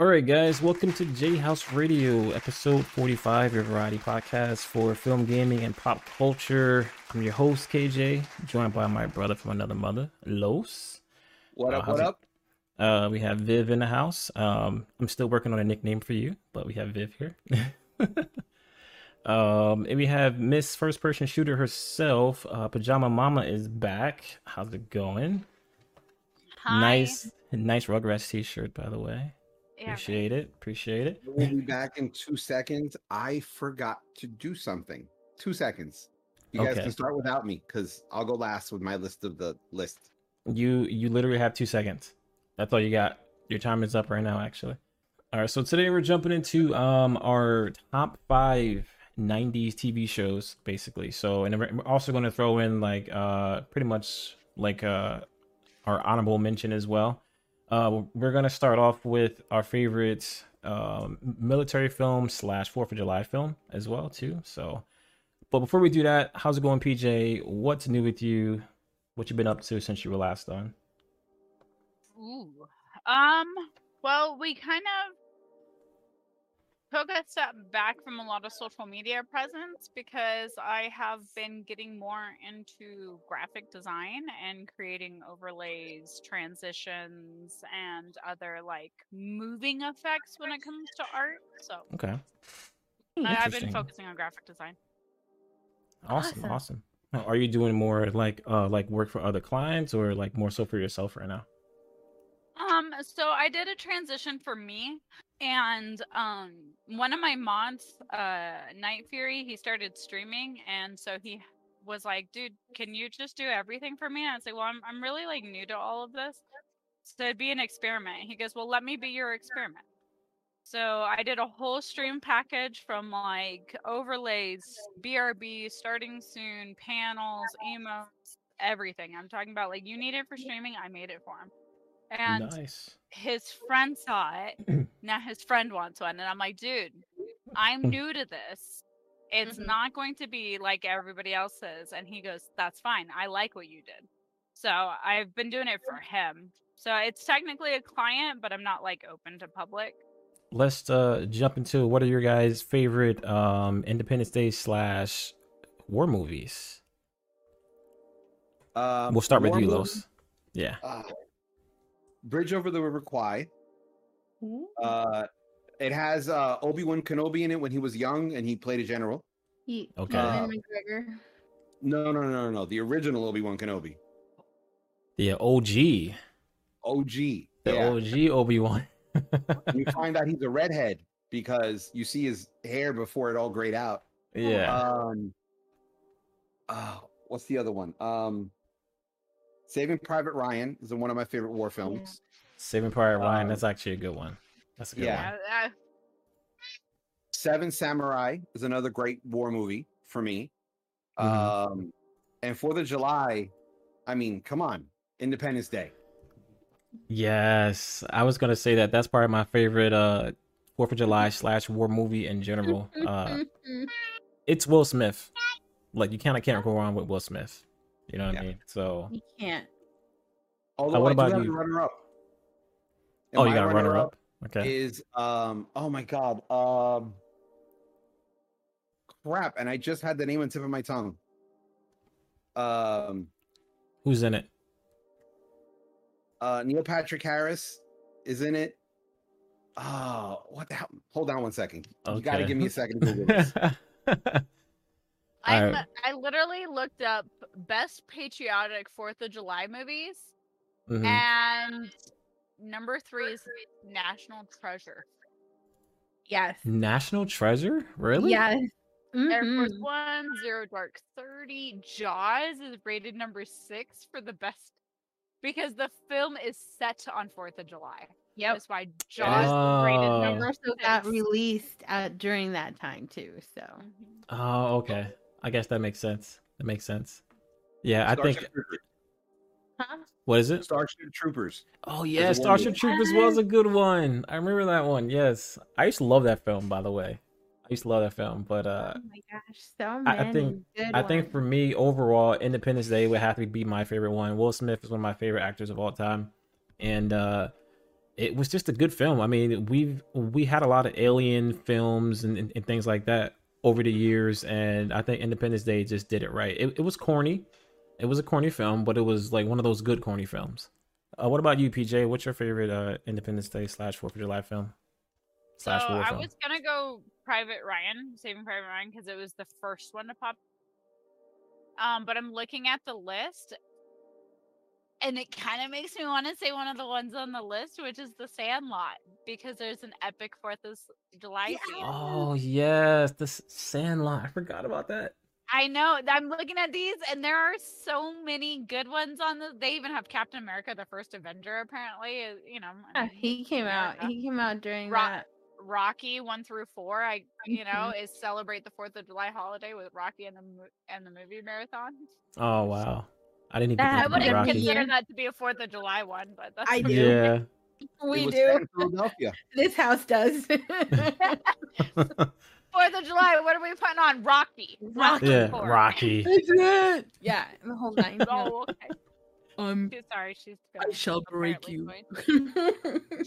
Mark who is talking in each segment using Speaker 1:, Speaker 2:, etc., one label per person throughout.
Speaker 1: All right, guys, welcome to J House Radio, episode 45, your variety podcast for film, gaming, and pop culture. I'm your host, KJ, joined by my brother from another mother, Los.
Speaker 2: What up?
Speaker 1: Uh,
Speaker 2: what up?
Speaker 1: Uh, we have Viv in the house. Um, I'm still working on a nickname for you, but we have Viv here. um, and we have Miss First Person Shooter herself. Uh, Pajama Mama is back. How's it going?
Speaker 3: Hi.
Speaker 1: Nice, nice Rugrats t-shirt, by the way.
Speaker 3: Yeah,
Speaker 1: Appreciate it. Appreciate it.
Speaker 2: We'll be back in two seconds. I forgot to do something. Two seconds. You guys can start without me because I'll go last with my list of the list.
Speaker 1: You you literally have two seconds. That's all you got. Your time is up right now, actually. All right, so today we're jumping into um our top five '90s TV shows, basically. So, and then we're also going to throw in like uh pretty much like uh our honorable mention as well. Uh, we're gonna start off with our favorite um military film slash Fourth of July film as well too. So, but before we do that, how's it going, PJ? What's new with you? What you been up to since you were last on?
Speaker 3: Ooh. Um. Well, we kind of took a step back from a lot of social media presence because I have been getting more into graphic design and creating overlays, transitions, and other like moving effects when it comes to art. So
Speaker 1: Okay.
Speaker 3: I- I've been focusing on graphic design.
Speaker 1: Awesome,
Speaker 4: Awesome.
Speaker 1: awesome. Now, Are you doing more like uh like work for other clients or like more so for yourself right now?
Speaker 3: Um, so I did a transition for me, and um, one of my mods, uh, Night Fury, he started streaming, and so he was like, "Dude, can you just do everything for me?" And I was like, "Well, I'm I'm really like new to all of this, so it'd be an experiment." He goes, "Well, let me be your experiment." So I did a whole stream package from like overlays, BRB, starting soon, panels, emotes, everything. I'm talking about like you need it for streaming, I made it for him. And
Speaker 1: nice.
Speaker 3: his friend saw it. now his friend wants one, and I'm like, dude, I'm new to this. It's
Speaker 4: Mhm.
Speaker 3: not going to be like everybody else's. And he goes, that's fine. I like what you did. So I've been doing it for him. So it's technically a client, but I'm not like open to public.
Speaker 1: Let's uh jump into what are your guys' favorite um Independence Day slash war movies?
Speaker 2: Um,
Speaker 1: We'll start with
Speaker 2: war
Speaker 1: you,
Speaker 2: movie-
Speaker 1: Los. Yeah.
Speaker 2: uh, Bridge over the River Kwai. Uh, it has uh, Obi Wan Kenobi in it when he was young and he played a general.
Speaker 4: Ye-
Speaker 1: Okay.
Speaker 4: Ewan McGregor.
Speaker 2: No, no, no, no, no. The original Obi Wan Kenobi.
Speaker 1: The OG.
Speaker 2: OG.
Speaker 1: The
Speaker 2: yeah.
Speaker 1: OG Obi-Wan.
Speaker 2: you find out he's a redhead because you see his hair before it all grayed out.
Speaker 1: yeah.
Speaker 2: Um, oh, what's the other one? Um, Saving Private Ryan is one of my favorite war films.
Speaker 1: Saving Private Ryan,
Speaker 2: um,
Speaker 1: that's actually a good one. That's a good
Speaker 2: yeah.
Speaker 1: one.
Speaker 3: Yeah,
Speaker 2: Seven Samurai is another great war movie for me.
Speaker 1: Mhm.
Speaker 2: Um, and Fourth of July, I mean, come on, Independence Day.
Speaker 1: Yes, I was gonna say that. That's probably my favorite uh Fourth of July slash war movie in general. Uh, it's Will Smith. Like you kind of can't go wrong with Will Smith. You know what
Speaker 2: Yeah.
Speaker 1: I mean? So,
Speaker 4: you can't.
Speaker 2: Although
Speaker 1: what
Speaker 2: I do
Speaker 1: about
Speaker 2: have
Speaker 1: you?
Speaker 2: a runner up.
Speaker 1: oh, you got a runner up. Okay.
Speaker 2: Is um oh my god um crap and I just had the name on tip of my tongue. Um
Speaker 1: Who's in it?
Speaker 2: uh Neil Patrick Harris is in it. Oh, what the hell? Hold on one second. You got to give me a second to Google this.
Speaker 3: I,
Speaker 1: Alright.
Speaker 3: li- I literally looked up best patriotic Fourth of July movies,
Speaker 1: Mhm.
Speaker 3: and number three is National Treasure.
Speaker 4: Yes.
Speaker 1: National Treasure? Really?
Speaker 4: Yes.
Speaker 3: Air Force. One, Zero Dark Thirty, Jaws is rated number six for the best because the film is set on Fourth of July.
Speaker 4: Yep.
Speaker 3: That's why Jaws is rated
Speaker 1: Oh.
Speaker 3: number
Speaker 4: Also got released uh, during that time too. So
Speaker 3: Mhm.
Speaker 1: Oh, okay. I guess that makes sense. That makes sense. Yeah, I think.
Speaker 2: Troopers.
Speaker 4: huh?
Speaker 1: What is it?
Speaker 2: Starship Troopers.
Speaker 1: Oh
Speaker 2: There's
Speaker 1: yeah,
Speaker 2: a
Speaker 1: Starship. Troopers was a good one. I remember that one. Yes, I used to love that film. By the way, I used to love that film. But uh,
Speaker 4: oh my gosh, so
Speaker 1: I-
Speaker 4: many
Speaker 1: I think-
Speaker 4: good
Speaker 1: I think
Speaker 4: ones.
Speaker 1: for me overall, Independence Day would have to be my favorite one. Will Smith is one of my favorite actors of all time, and uh, it was just a good film. I mean, we've we had a lot of alien films and, and, and things like that over the years, and I think Independence Day just did it right. It, it was corny. It was a corny film, but it was like one of those good corny films. Uh, what about you, PJ? What's your favorite uh, Independence Day slash Fourth of July film?
Speaker 3: So
Speaker 1: Slash war
Speaker 3: I
Speaker 1: film.
Speaker 3: was gonna go Private Ryan, Saving Private Ryan, because it was the first one to pop. Um, but I'm looking at the list, and it kind of makes me want to say one of the ones on the list, which is The Sandlot, because there's an epic Fourth of S- July scene.
Speaker 1: Oh yes, the S- Sandlot. I forgot about that.
Speaker 3: I know. I'm looking at these, and there are so many good ones on the. They even have Captain America, the first Avenger, apparently. uh, You know, I
Speaker 4: Yeah,
Speaker 3: mean,
Speaker 4: he came out. He came out during
Speaker 3: Ro-
Speaker 4: that.
Speaker 3: Rocky one through four. I you know is celebrate the Fourth of July holiday with Rocky and the and the movie marathon.
Speaker 1: Oh wow, I didn't even
Speaker 4: That
Speaker 3: I
Speaker 1: think
Speaker 4: happened
Speaker 3: wouldn't consider that to be a Fourth of July one, but that's
Speaker 4: I
Speaker 3: okay.
Speaker 4: do.
Speaker 1: Yeah.
Speaker 4: We
Speaker 2: it
Speaker 4: do.
Speaker 2: Philadelphia.
Speaker 4: This house does.
Speaker 3: Fourth of July. What are we putting on? Rocky.
Speaker 4: Rocky.
Speaker 1: yeah,
Speaker 3: Four.
Speaker 1: Rocky.
Speaker 4: yeah, the whole nine.
Speaker 3: Oh, okay.
Speaker 4: Um,
Speaker 3: Too sorry. She's.
Speaker 4: I shall break you.
Speaker 3: join.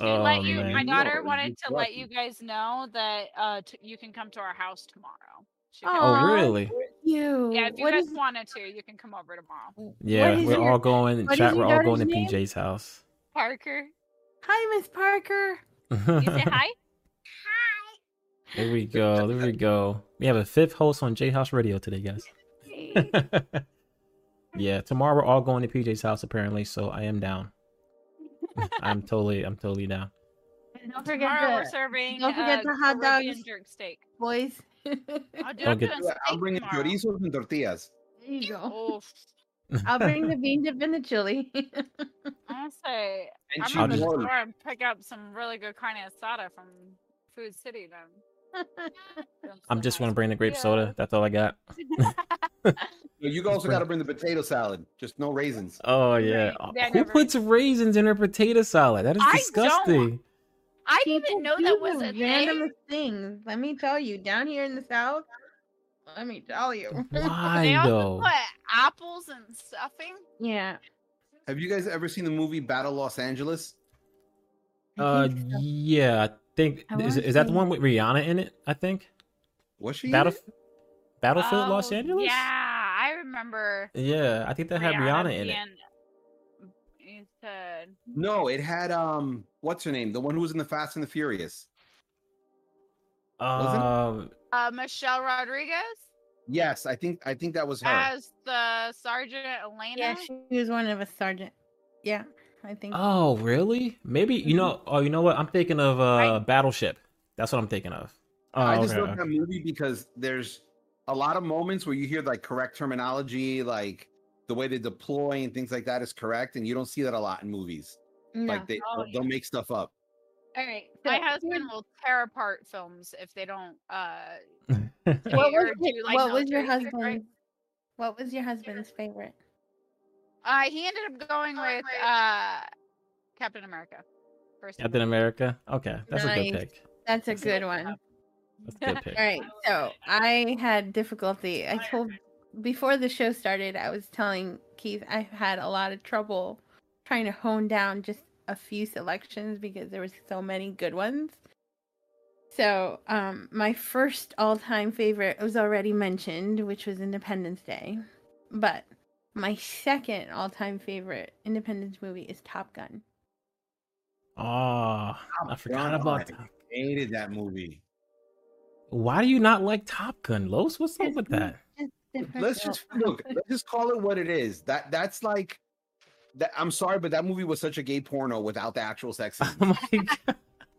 Speaker 1: Oh,
Speaker 3: let you,
Speaker 1: man.
Speaker 3: my daughter
Speaker 2: No,
Speaker 3: wanted to let you guys know that uh t- you can come to our house tomorrow. She
Speaker 1: Oh really?
Speaker 4: you.
Speaker 3: Yeah, if you
Speaker 4: What
Speaker 3: guys
Speaker 4: is-
Speaker 3: wanted to, you can come over tomorrow.
Speaker 1: Yeah, we're
Speaker 4: your-
Speaker 1: all going.
Speaker 4: what is
Speaker 1: Chat, we're all going to
Speaker 4: daughter's name?
Speaker 1: PJ's house.
Speaker 3: Parker,
Speaker 4: Hi, Miss Parker.
Speaker 3: you say hi. Hi.
Speaker 1: There we go. There we go. We have a fifth host on J House Radio today, guys. yeah, tomorrow we're all going to PJ's house apparently, so I am down. I'm totally, I'm totally down.
Speaker 4: Don't forget
Speaker 3: Tomorrow we're
Speaker 4: the
Speaker 3: serving.
Speaker 4: don't forget
Speaker 3: uh,
Speaker 4: the hot
Speaker 3: Caribbean
Speaker 4: dogs.
Speaker 3: jerk steak.
Speaker 4: boys.
Speaker 3: I'll do
Speaker 1: Don't
Speaker 3: I'm
Speaker 1: get-
Speaker 2: I'm
Speaker 3: steak
Speaker 2: bringing
Speaker 3: tomorrow.
Speaker 2: chorizos and tortillas.
Speaker 4: There you go.
Speaker 3: Oof.
Speaker 4: I'll bring the bean dip and the chili.
Speaker 3: I'll say
Speaker 2: And
Speaker 3: I'm
Speaker 2: cheese
Speaker 3: gonna go to the store and pick up some really good carne asada from Food City. Then
Speaker 1: I'm just gonna bring the grape soda. That's all I got.
Speaker 2: You also got to bring the potato salad. Just no raisins.
Speaker 1: Oh yeah.
Speaker 3: Right. Yeah,
Speaker 1: Who puts raisins in their potato salad? That is
Speaker 3: I don't.
Speaker 1: disgusting.
Speaker 3: I didn't even know that was
Speaker 4: the
Speaker 3: a thing.
Speaker 4: things. Let me tell you, down here in the south, let me tell you.
Speaker 1: Why
Speaker 3: They also
Speaker 1: though?
Speaker 3: put apples and stuffing.
Speaker 4: Yeah.
Speaker 2: Have you guys ever seen the movie Battle Los Angeles?
Speaker 1: Uh,
Speaker 4: so.
Speaker 1: yeah. I think
Speaker 4: I
Speaker 1: is, is that the one with Rihanna in it? I think
Speaker 2: Was she? in
Speaker 1: Battle
Speaker 2: it?
Speaker 1: Battlefield Los
Speaker 3: Oh,
Speaker 1: Angeles.
Speaker 3: Yeah, I remember.
Speaker 1: Yeah, I think that had Rihanna in it.
Speaker 3: Being- You said
Speaker 2: No, it had um, what's her name? The one who was in the Fast and the Furious. Wasn't?
Speaker 1: Um,
Speaker 3: uh, Michelle Rodriguez
Speaker 2: Yes, I think I think that was her.
Speaker 3: as the Sergeant Elena.
Speaker 4: Yeah, she was one of a sergeant. Yeah, I think.
Speaker 1: oh, really? Maybe you know. Oh, you know what? I'm thinking of uh,
Speaker 3: I-
Speaker 1: Battleship. That's what I'm thinking of. Oh,
Speaker 2: I just
Speaker 1: okay.
Speaker 2: love that movie because there's a lot of moments where you hear like correct terminology, like the way they deploy and things like that is correct, and you don't see that a lot in movies.
Speaker 4: no.
Speaker 2: Like they
Speaker 3: Oh,
Speaker 2: they'll make stuff up.
Speaker 3: All right,
Speaker 4: So,
Speaker 3: my husband will tear apart films if they don't. uh
Speaker 4: what
Speaker 3: say
Speaker 4: was, your-
Speaker 3: do, like,
Speaker 4: what was your
Speaker 3: military shit, right?
Speaker 4: husband's? What was your husband's favorite?
Speaker 3: Uh, he ended up going with uh Captain America. First
Speaker 1: Captain America. Okay, that's a good pick.
Speaker 4: That's a good one.
Speaker 1: That's a good pick.
Speaker 4: All right, so I had difficulty. I told before the show started, I was telling Keith I had a lot of trouble trying to hone down just a few selections because there was so many good ones. So, um, my first all-time favorite was already mentioned, which was Independence Day, but my second all-time favorite Independence movie is Top Gun.
Speaker 1: Oh, I forgot
Speaker 2: Gun,
Speaker 1: about
Speaker 2: I
Speaker 1: that.
Speaker 2: Hated that movie.
Speaker 1: Why do you not like Top Gun, Los? What's up with that?
Speaker 4: It's different.
Speaker 2: Let's just look. Let's just call it what it is. That that's like. That, I'm sorry, but that movie was such a gay porno without the actual sex.
Speaker 1: Oh.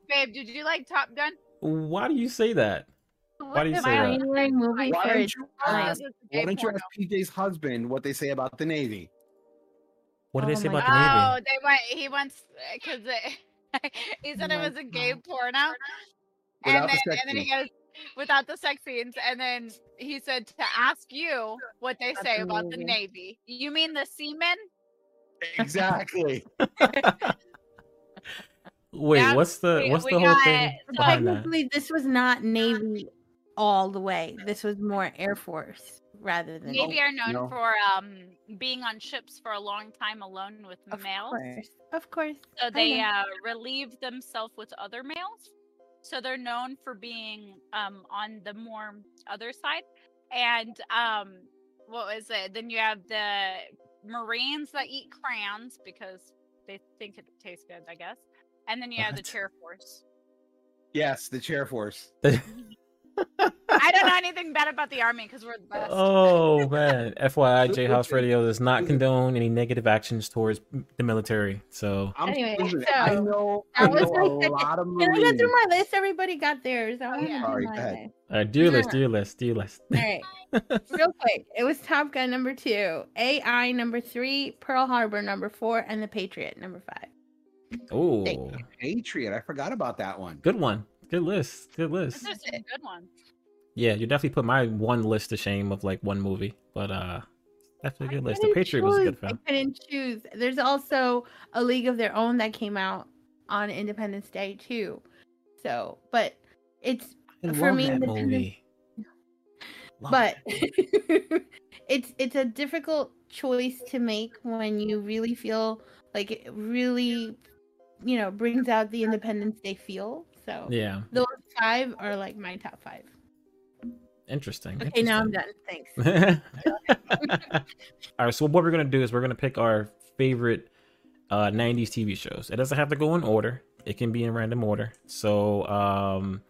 Speaker 3: Babe, did you like Top Gun?
Speaker 1: Why do you say that? Why do you
Speaker 3: What's
Speaker 1: say
Speaker 3: my-
Speaker 1: that?
Speaker 4: January movie
Speaker 2: Why
Speaker 4: for
Speaker 2: don't you ask? Why don't you ask PJ's husband what they say about the Navy?
Speaker 1: What did they
Speaker 4: Oh
Speaker 1: say
Speaker 4: my
Speaker 1: about the
Speaker 3: Oh,
Speaker 1: Navy?
Speaker 3: they went. He wants uh, because he said
Speaker 4: Oh
Speaker 3: it was a gay
Speaker 4: God.
Speaker 3: porno,
Speaker 2: Without
Speaker 3: and then,
Speaker 2: sex
Speaker 3: and then he goes without the sex scenes, and then he said to ask you what they
Speaker 4: About
Speaker 3: say
Speaker 4: the
Speaker 3: about the
Speaker 4: Navy.
Speaker 3: Navy. You mean the seamen?
Speaker 2: Exactly.
Speaker 1: Wait,
Speaker 3: Yeah,
Speaker 1: what's the what's
Speaker 3: we
Speaker 1: the whole thing
Speaker 3: it.
Speaker 1: behind that?
Speaker 4: This was not Navy all the way. This was more Air Force rather than
Speaker 3: Navy are known
Speaker 2: no.
Speaker 3: for um being on ships for a long time alone with
Speaker 4: Of
Speaker 3: males.
Speaker 4: course, of course.
Speaker 3: So they
Speaker 4: know.
Speaker 3: uh, relieve themselves with other males. So they're known for being um, on the more other side. And um, what was it? Then you have the Marines that eat crayons because they think it tastes good, I guess. And then you have the
Speaker 1: What?
Speaker 3: chair force.
Speaker 2: Yes, the chair force.
Speaker 3: I don't know anything bad about the army because we're the best.
Speaker 1: oh man. FYI, J House Radio does not condone any negative actions towards the military. So
Speaker 2: I'm
Speaker 4: Anyway,
Speaker 2: listen, I know, I
Speaker 4: that was
Speaker 2: know
Speaker 4: my
Speaker 2: a lot of
Speaker 4: Can I go
Speaker 2: Marines.
Speaker 4: through my list? Everybody got theirs. I
Speaker 3: Oh,
Speaker 4: want
Speaker 3: yeah.
Speaker 2: Sorry,
Speaker 4: my list.
Speaker 1: all right, do your list,
Speaker 4: Yeah.
Speaker 1: do your list, do your list.
Speaker 4: All right. Real quick, it was Top Gun number two, AI number three, Pearl Harbor number four, and The Patriot number five.
Speaker 1: Oh,
Speaker 2: Patriot. I forgot about that one.
Speaker 1: good one. Good list. Good list.
Speaker 3: This
Speaker 1: list.
Speaker 3: is a good one.
Speaker 1: Yeah, you definitely put my one list to shame of like one movie, but uh, definitely a good list. The Patriot was a good
Speaker 4: film. I couldn't choose. There's also a League of Their Own that came out on Independence Day too. So, but it's
Speaker 1: I
Speaker 4: for
Speaker 1: love
Speaker 4: me,
Speaker 1: that
Speaker 4: Independence- but it's it's a difficult choice to make when you really feel like it really you know brings out the independence day feel so
Speaker 1: yeah,
Speaker 4: those five are like my top five
Speaker 1: interesting.
Speaker 4: okay now i'm done thanks
Speaker 1: All right, so what we're gonna do is we're gonna pick our favorite uh 90s TV shows. It doesn't have to go in order. It can be in random order. So um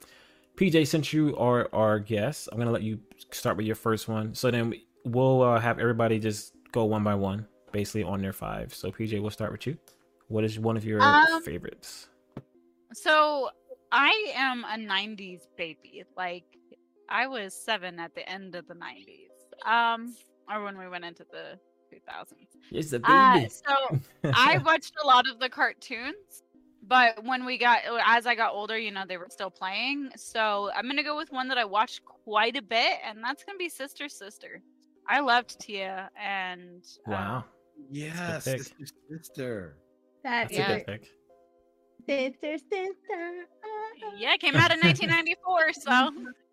Speaker 1: PJ, since you are our guest, I'm gonna let you start with your first one. So then we- we'll uh, have everybody just go one by one, basically on their five. So PJ, we'll start with you. What is one of your
Speaker 3: Um,
Speaker 1: favorites?
Speaker 3: So I am a 90s baby. Like I was seven at the end of the 90s. Um, or when we went into the 2000s.
Speaker 1: It's the
Speaker 3: Uh,
Speaker 1: baby.
Speaker 3: so I watched a lot of the cartoons, but when we got as I got older, you know, they were still playing. So I'm gonna go with one that I watched quite a bit, and that's gonna be Sister Sister. I loved Tia and uh,
Speaker 1: wow,
Speaker 2: Yes, sister, sister.
Speaker 4: that
Speaker 1: that's
Speaker 3: yeah.
Speaker 1: a good pick.
Speaker 4: sister sister
Speaker 3: yeah, it came out in 1994. So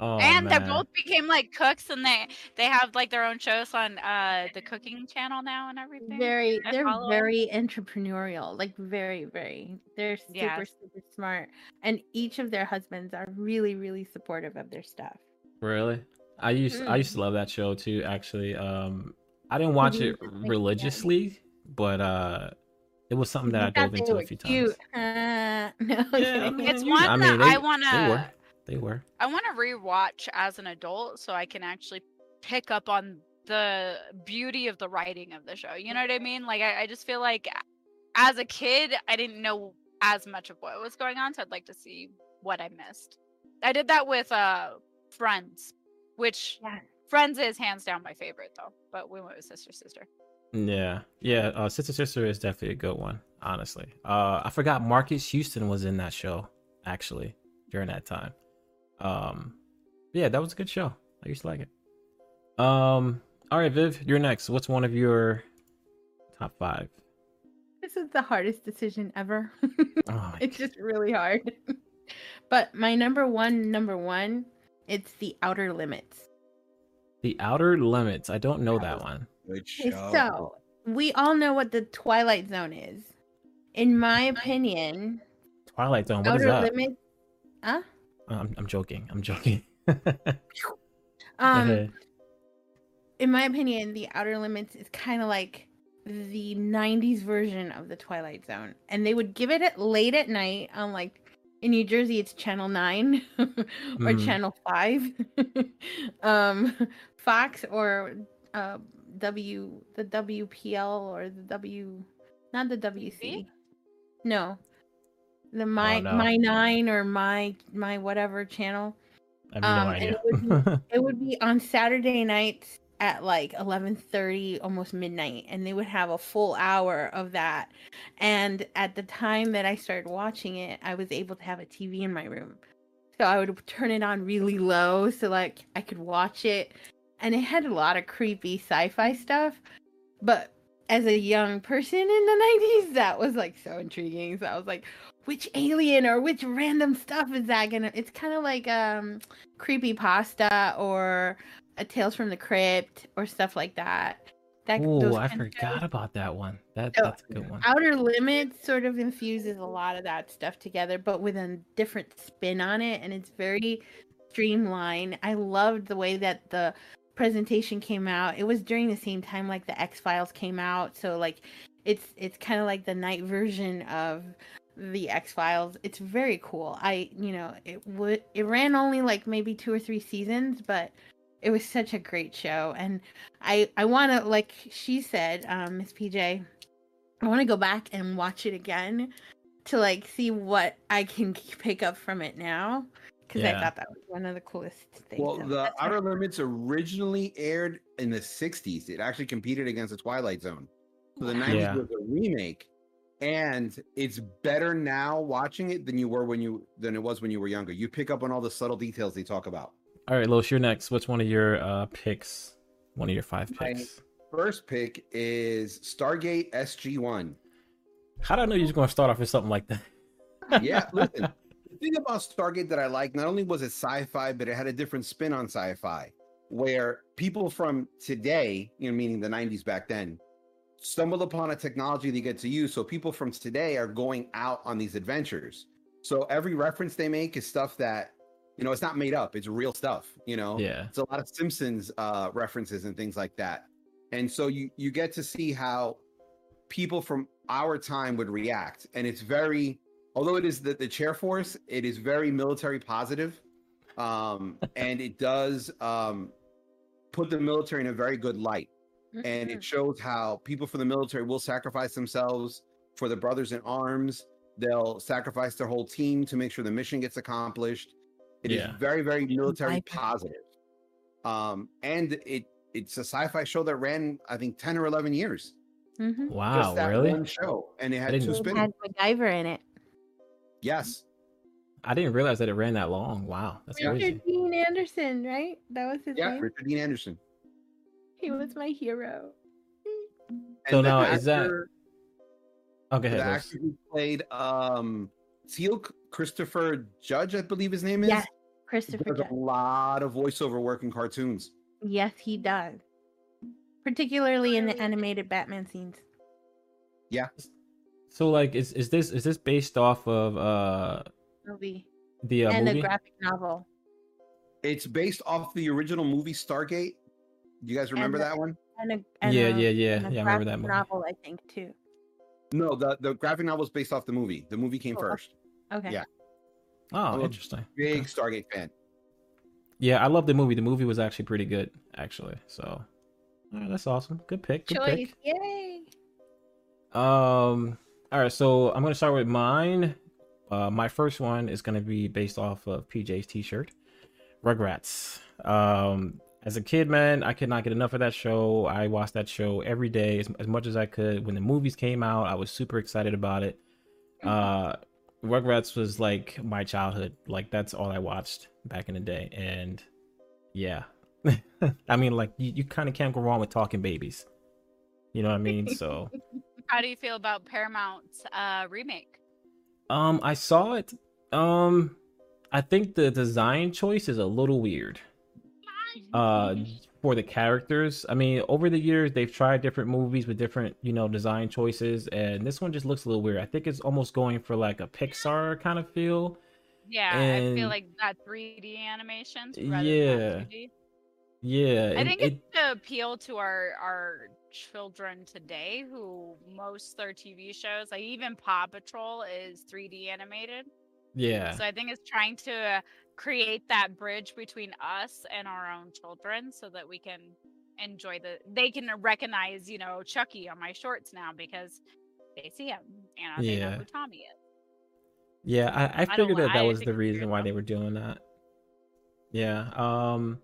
Speaker 1: Oh,
Speaker 3: and they both became like cooks, and they they have like their own shows on uh the cooking channel now and everything.
Speaker 4: very
Speaker 3: I
Speaker 4: they're
Speaker 3: follow 'em.
Speaker 4: very entrepreneurial like very very they're super
Speaker 3: Yes.
Speaker 4: super smart and each of their husbands are really really supportive of their stuff
Speaker 1: Really? I used I
Speaker 4: Mm.
Speaker 1: used to love that show too. Actually, um, I didn't watch it
Speaker 4: just like, yeah.
Speaker 1: religiously, but uh, it was something that I
Speaker 4: You
Speaker 1: dove into a few
Speaker 4: cute.
Speaker 1: times.
Speaker 4: Uh, no,
Speaker 1: Yeah, I mean,
Speaker 3: It's one
Speaker 1: I
Speaker 3: that
Speaker 1: they-
Speaker 3: I wanna
Speaker 1: were. They were.
Speaker 3: I want to rewatch as an adult so I can actually pick up on the beauty of the writing of the show. You know what I mean? Like I, I just feel like as a kid I didn't know as much of what was going on, so I'd like to see what I missed. I did that with uh Friends, which
Speaker 4: Yeah.
Speaker 3: Friends is hands down my favorite though, but we went with Sister Sister.
Speaker 1: Yeah, yeah. Uh, Sister Sister is definitely a good one. Honestly, uh, I forgot Marques Houston was in that show actually during that time. Um, yeah, that was a good show. I used to like it. Um, all right, Viv, you're next. What's one of your top five?
Speaker 4: This is the hardest decision ever.
Speaker 1: Oh my
Speaker 4: it's just really hard. but my number one, number one, it's the Outer Limits.
Speaker 1: The Outer Limits. I don't know that
Speaker 2: was-
Speaker 1: one.
Speaker 2: Good
Speaker 4: Okay,
Speaker 2: show.
Speaker 4: so we all know what the Twilight Zone is. In my opinion,
Speaker 1: Twilight Zone. What is
Speaker 4: Outer
Speaker 1: that?
Speaker 4: Limits. Huh?
Speaker 1: Oh, I'm, I'm joking. I'm joking.
Speaker 4: Um, in my opinion, the Outer Limits is kind of like the 90s version of the Twilight Zone. And they would give it at late at night on like in New Jersey it's channel 9 or
Speaker 1: Mm.
Speaker 4: channel 5. um Fox or uh W the WPL or the W not the WC. No. The my
Speaker 1: Oh, no.
Speaker 4: my 9 or my my whatever channel.
Speaker 1: I have no
Speaker 4: um,
Speaker 1: idea.
Speaker 4: it would It would be on Saturday nights at like 11:30 almost midnight and they would have a full hour of that. And at the time that I started watching it, I was able to have a TV in my room. So I would turn it on really low so like I could watch it and it had a lot of creepy sci-fi stuff. But as a young person in the 90s, that was like so intriguing. So I was like, which alien or which random stuff is that gonna it's kind of like um creepy pasta or a tales from the crypt or stuff like that That
Speaker 1: Oh, I forgot about that one. That
Speaker 4: So,
Speaker 1: that's a good one.
Speaker 4: Outer Limits sort of infuses a lot of that stuff together, but with a different spin on it, and it's very streamlined. I loved the way that the presentation came out. It was during the same time like the X Files came out, so like it's it's kind of like the night version of the X Files. It's very cool. I you know it would it ran only like maybe two or three seasons, but it was such a great show, and I I want to like she said, um, Miss PJ. I want to go back and watch it again to like see what I can pick up from it now because I thought that was one of the coolest things.
Speaker 2: Well,
Speaker 4: So
Speaker 2: the
Speaker 4: that's my-
Speaker 2: Outer Limits originally aired in the 60s. It actually competed against the Twilight Zone. So the 90s
Speaker 1: Yeah.
Speaker 2: was a remake. And it's better now watching it than you were when you than it was when you were younger. You pick up on all the subtle details they talk about.
Speaker 1: All right, Los, you're next. What's one of your uh picks? One of your five
Speaker 2: My-
Speaker 1: picks.
Speaker 2: First pick is Stargate SG1.
Speaker 1: How do I know you were going to start off with something like that?
Speaker 2: Yeah, listen. The thing about Stargate that I like, not only was it sci-fi, but it had a different spin on sci-fi, where people from today, you know, meaning the 90s back then, stumbled upon a technology they get to use. So people from today are going out on these adventures. So every reference they make is stuff that, you know, it's not made up. It's real stuff, you know?
Speaker 1: Yeah.
Speaker 2: It's a lot of Simpsons uh, references and things like that. And so you you get to see how people from our time would react. And it's very, although it is the, the chair force, it is very military positive. Um, and it does um, put the military in a very good light. And it shows how people from the military will sacrifice themselves for the brothers in arms. They'll sacrifice their whole team to make sure the mission gets accomplished. It is
Speaker 1: Yeah.
Speaker 2: very, very military positive. Um, and it it's a sci-fi show that ran, I think, 10 or 11 years.
Speaker 4: Mhm.
Speaker 1: Wow,
Speaker 2: just that
Speaker 1: really?
Speaker 2: one show. And it had two
Speaker 1: It
Speaker 4: It
Speaker 2: spin.
Speaker 4: had MacGyver in it.
Speaker 2: Yes.
Speaker 1: I didn't realize that it ran that long. Wow, that's
Speaker 2: Yeah.
Speaker 1: crazy.
Speaker 4: Richard Dean Anderson, right? That was his
Speaker 2: Yeah,
Speaker 4: name.
Speaker 2: Richard Dean Anderson.
Speaker 4: He was my hero.
Speaker 1: So
Speaker 2: And the
Speaker 1: now, is that- Okay,
Speaker 2: the
Speaker 1: ahead,
Speaker 2: actor who played um Teal Christopher Judge, I believe his name is.
Speaker 4: Yes, Christopher
Speaker 2: does
Speaker 4: Judge.
Speaker 2: a lot of voiceover work in cartoons.
Speaker 4: Yes, he does. Particularly in the animated Batman scenes. Yeah.
Speaker 1: So like, is is this is this based off of uh
Speaker 4: Movie.
Speaker 1: the uh,
Speaker 4: and
Speaker 1: movie?
Speaker 4: the graphic novel.
Speaker 2: It's based off the original movie Stargate. You guys remember
Speaker 4: the-
Speaker 2: that one?
Speaker 4: And a, and
Speaker 1: yeah,
Speaker 4: a,
Speaker 1: yeah, yeah,
Speaker 4: and a
Speaker 1: yeah. I remember that movie.
Speaker 4: novel, I think, too.
Speaker 2: No, the, the graphic novel is based off the movie. The movie came
Speaker 4: Oh,
Speaker 2: first.
Speaker 4: Okay.
Speaker 2: Yeah.
Speaker 1: Oh,
Speaker 2: I'm
Speaker 1: interesting.
Speaker 2: Big
Speaker 1: Okay.
Speaker 2: Stargate fan.
Speaker 1: Yeah, I love the movie. The movie was actually pretty good, actually. So, all right, that's awesome. Good pick. Good
Speaker 4: Choice.
Speaker 1: pick.
Speaker 4: Yay.
Speaker 1: Um. All right, so I'm gonna start with mine. Uh, my first one is gonna be based off of PJ's T-shirt, Rugrats. Um, as a kid, man, I could not get enough of that show. I watched that show every day as, as much as I could. When the movies came out, I was super excited about it. Uh, Rugrats was like my childhood. Like that's all I watched back in the day, and yeah, I mean, like you, you kind of can't go wrong with talking babies. You know what I mean? So.
Speaker 3: How do you feel about Paramount's uh, remake?
Speaker 1: Um, I saw it. Um, I think the design choice is a little weird. Uh, for the characters. I mean, over the years they've tried different movies with different, you know, design choices, and this one just looks a little weird. I think it's almost going for like a Pixar kind of feel.
Speaker 3: Yeah, I feel like that 3D animations. Rather
Speaker 1: Yeah.
Speaker 3: Than 2D.
Speaker 1: Yeah,
Speaker 3: I
Speaker 1: and
Speaker 3: think
Speaker 1: it,
Speaker 3: it's to appeal to our our children today, who most their TV shows, like even Paw Patrol, is 3D animated.
Speaker 1: yeah,
Speaker 3: So I think it's trying to uh, create that bridge between us and our own children, so that we can enjoy the. They can recognize, you know, Chucky on my shorts now because they see him and they know
Speaker 1: Yeah.
Speaker 3: who Tommy is.
Speaker 1: yeah. I, I figured
Speaker 3: li-
Speaker 1: that that
Speaker 3: I
Speaker 1: was the reason why
Speaker 3: though.
Speaker 1: they were doing that. Yeah. Um,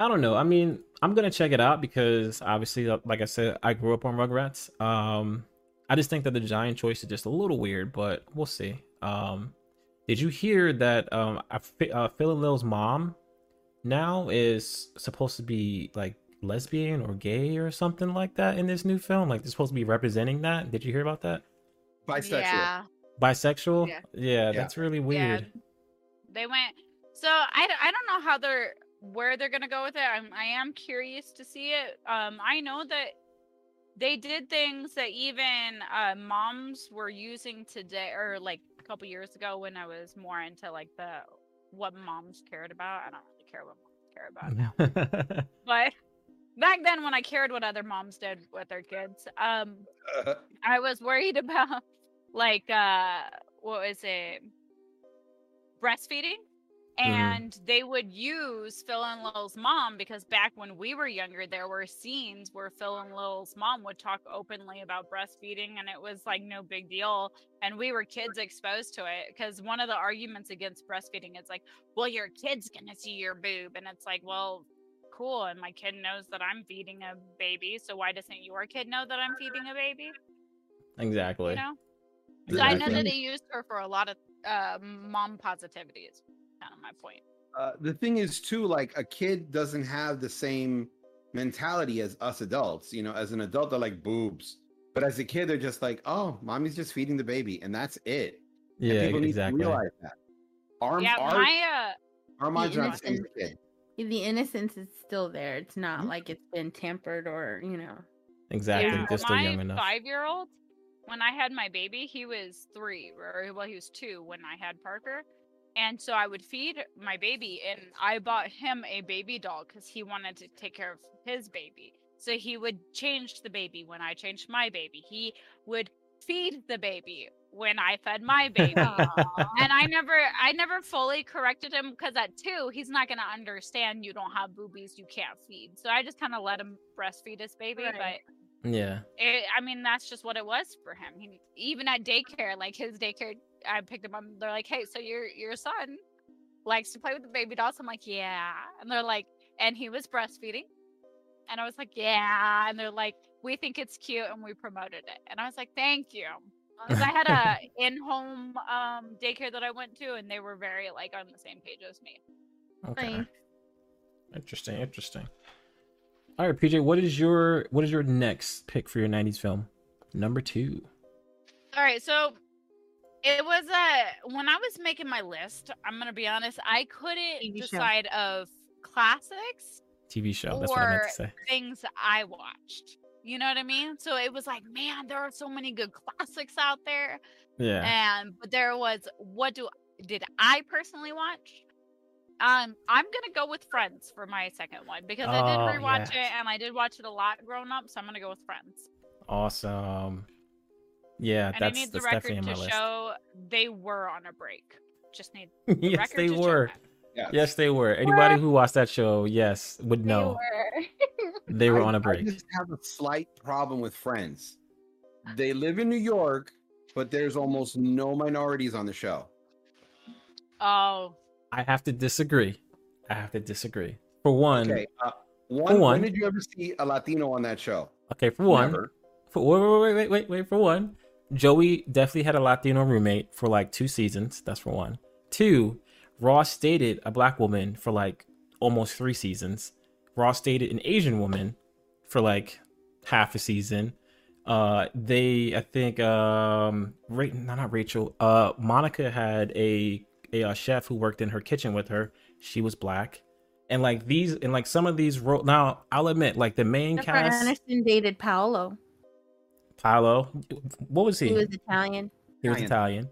Speaker 1: I don't know. I mean, I'm gonna check it out because obviously, uh, like I said, I grew up on Rugrats. Um, I just think that the giant choice is just a little weird, but we'll see. Um, did you hear that? Um, I, Fi- uh, Phil and Lil's mom now is supposed to be like lesbian or gay or something like that in this new film. Like they're supposed to be representing that. Did you hear about that?
Speaker 2: Bisexual.
Speaker 3: Yeah.
Speaker 1: Bisexual?
Speaker 3: Yeah.
Speaker 1: yeah that's really weird.
Speaker 3: Yeah, they went. So I, I don't know how they're where they're gonna go with it. I'm I am curious to see it. Um, I know that they did things that even uh, moms were using today, or like a couple years ago when I was more into like the what moms cared about. I don't really care what moms care about now, but back then when I cared what other moms did with their kids, um, I was worried about like uh, what was it, breastfeeding
Speaker 1: Mhm.
Speaker 3: and they would use Phil and Lil's mom because back when we were younger, there were scenes where Phil and Lil's mom would talk openly about breastfeeding, and it was like no big deal. And we were kids exposed to it because one of the arguments against breastfeeding is like, well, your kid's gonna see your boob, and it's like, well, cool, and my kid knows that I'm feeding a baby, so why doesn't your kid know that I'm feeding a baby?
Speaker 1: exactly.
Speaker 3: You know. So I know that they used her for a lot of uh, mom positivity. Is kind of my point.
Speaker 2: uh, the thing is too like a kid doesn't have the same mentality as us adults you know as an adult they're like boobs but as a kid they're just like oh mommy's just feeding the baby and that's it And
Speaker 1: Yeah,
Speaker 2: people need
Speaker 1: exactly.
Speaker 2: to realize that our,
Speaker 3: yeah,
Speaker 2: our,
Speaker 3: my uh,
Speaker 2: our minds are not the
Speaker 4: innocence.
Speaker 2: same kid
Speaker 4: The innocence is still there. It's not
Speaker 2: Mhm.
Speaker 4: like it's been tampered or you know.
Speaker 1: Exactly.
Speaker 3: Yeah,
Speaker 1: They're
Speaker 3: my
Speaker 1: young enough.
Speaker 3: five-year-old, when I had my baby, he was three, or well, he was two when I had Parker, and so I would feed my baby, and I bought him a baby doll because he wanted to take care of his baby. So he would change the baby when I changed my baby. He would feed the baby when I fed my baby. and I never I never fully corrected him because at two he's not gonna understand you don't have boobies you can't feed. So I just kind of let him breastfeed his baby,
Speaker 4: Right.
Speaker 1: Yeah.
Speaker 3: it, I mean, that's just what it was for him. He, even at daycare, like his daycare, I picked them up. They're like, "Hey, so your your son likes to play with the baby dolls?" I'm like, "Yeah," and they're like, "And he was breastfeeding," and I was like, "Yeah," and they're like, "We think it's cute, and we promoted it," and I was like, "Thank you." Because I had a in-home um, daycare that I went to, and they were very like on the same page as me.
Speaker 1: Okay.
Speaker 4: Nice.
Speaker 1: Interesting. Interesting. All right, PJ. What is your what is your next pick for your '90s film? Number two.
Speaker 3: All right, so it was a when I was making my list. I'm gonna be honest, I couldn't decide of classics
Speaker 1: TV show. That's what I meant to say.
Speaker 3: things I watched. You know what I mean? So it was like, man, there are so many good classics out there.
Speaker 1: Yeah.
Speaker 3: And but there was what do did I personally watch? Um, I'm gonna go with Friends for my second one because I did
Speaker 1: Oh,
Speaker 3: rewatch
Speaker 1: yes.
Speaker 3: it and I did watch it a lot growing up, so I'm gonna go with Friends.
Speaker 1: Awesome. Yeah,
Speaker 3: And I
Speaker 1: that's
Speaker 3: need the
Speaker 1: that's definitely
Speaker 3: record
Speaker 1: in my
Speaker 3: to
Speaker 1: list.
Speaker 3: show they were on a break. Just need
Speaker 1: yes,
Speaker 3: record
Speaker 1: they
Speaker 3: to show
Speaker 1: were.
Speaker 3: that.
Speaker 2: Yes.
Speaker 1: Yes, they were. Anybody who watched that show, yes, would know they were
Speaker 2: I-
Speaker 1: on a break.
Speaker 2: just have a slight problem with Friends. They live in New York, but there's almost no minorities on the show.
Speaker 3: Oh,
Speaker 1: I have to disagree. I have to disagree. For one,
Speaker 2: Okay, uh, one,
Speaker 1: one-
Speaker 2: When did you ever see a Latino on that show?
Speaker 1: okay, for one,
Speaker 2: Never.
Speaker 1: for wait, wait, wait, wait, wait, wait. For one, Joey definitely had a Latino roommate for like two seasons. That's for one. Two, Ross dated a black woman for like almost three seasons. Ross dated an Asian woman for like half a season. Uh, they, I think, um, Ra- no, not Rachel. Uh, Monica had a a uh, chef who worked in her kitchen with her. She was black, and like these, and like some of these role. Now, I'll admit, like the main
Speaker 4: Jennifer
Speaker 1: cast.
Speaker 4: Aniston dated Paolo.
Speaker 1: Paolo. What was he?
Speaker 4: He was Italian.
Speaker 1: He was
Speaker 2: Italian.
Speaker 1: Italian.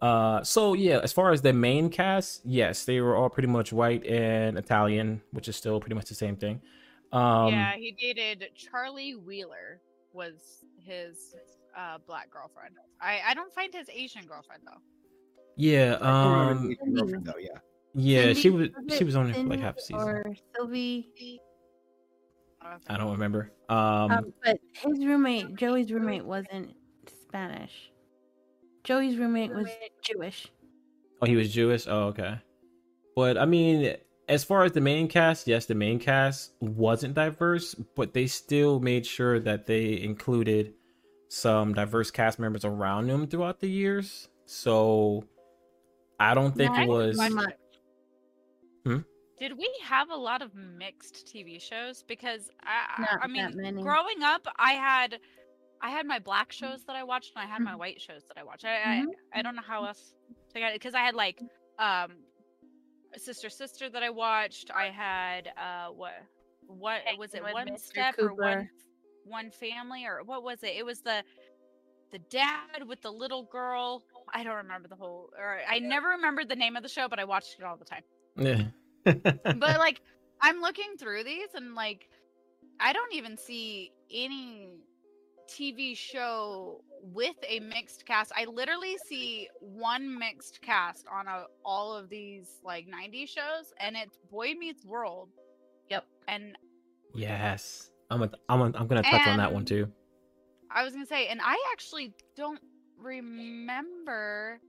Speaker 1: Uh, so yeah, as far as the main cast, yes, they were all pretty much white and Italian, which is still pretty much the same thing. Um,
Speaker 3: yeah, he dated Charlie Wheeler was his uh black girlfriend. I I don't find his Asian girlfriend though.
Speaker 1: yeah,
Speaker 2: I don't remember
Speaker 1: um,
Speaker 2: girlfriend, though, yeah.
Speaker 1: yeah,
Speaker 4: Cindy-
Speaker 1: she was
Speaker 4: it
Speaker 1: she was only for like half a season.
Speaker 4: Or Sylvie.
Speaker 1: I don't remember. Um,
Speaker 4: Um, but his roommate, Joey's roommate, wasn't Spanish. Joey's roommate was Jewish.
Speaker 1: oh, he was Jewish. Oh, okay. But I mean, as far as the main cast, yes, the main cast wasn't diverse, but they still made sure that they included some diverse cast members around them throughout the years. So I don't think
Speaker 3: Yeah,
Speaker 1: it
Speaker 3: I
Speaker 1: was.
Speaker 3: think
Speaker 4: Much.
Speaker 3: Did we have a lot of mixed TV shows? Because I,
Speaker 4: Not
Speaker 3: I mean,
Speaker 4: many.
Speaker 3: growing up, I had, I had my black shows that I watched, and I had
Speaker 4: Mm-hmm.
Speaker 3: my white shows that I watched. I,
Speaker 4: Mhm.
Speaker 3: I, I don't know how else to get it because I had like, um, Sister Sister that I watched. I had uh, what, what was it? One
Speaker 4: Mr.
Speaker 3: step or one? One family or what was it? It was the the dad with the little girl. I don't remember the whole or I never remembered the name of the show, but I watched it all the time.
Speaker 1: Yeah.
Speaker 3: But like I'm looking through these and like I don't even see any TV show with a mixed cast. I literally see one mixed cast on a, all of these like 90s shows and it's Boy Meets World.
Speaker 4: Yep.
Speaker 3: And
Speaker 1: yes. I'm a, I'm a, I'm gonna touch on that one too.
Speaker 3: I was gonna say, and I actually don't remember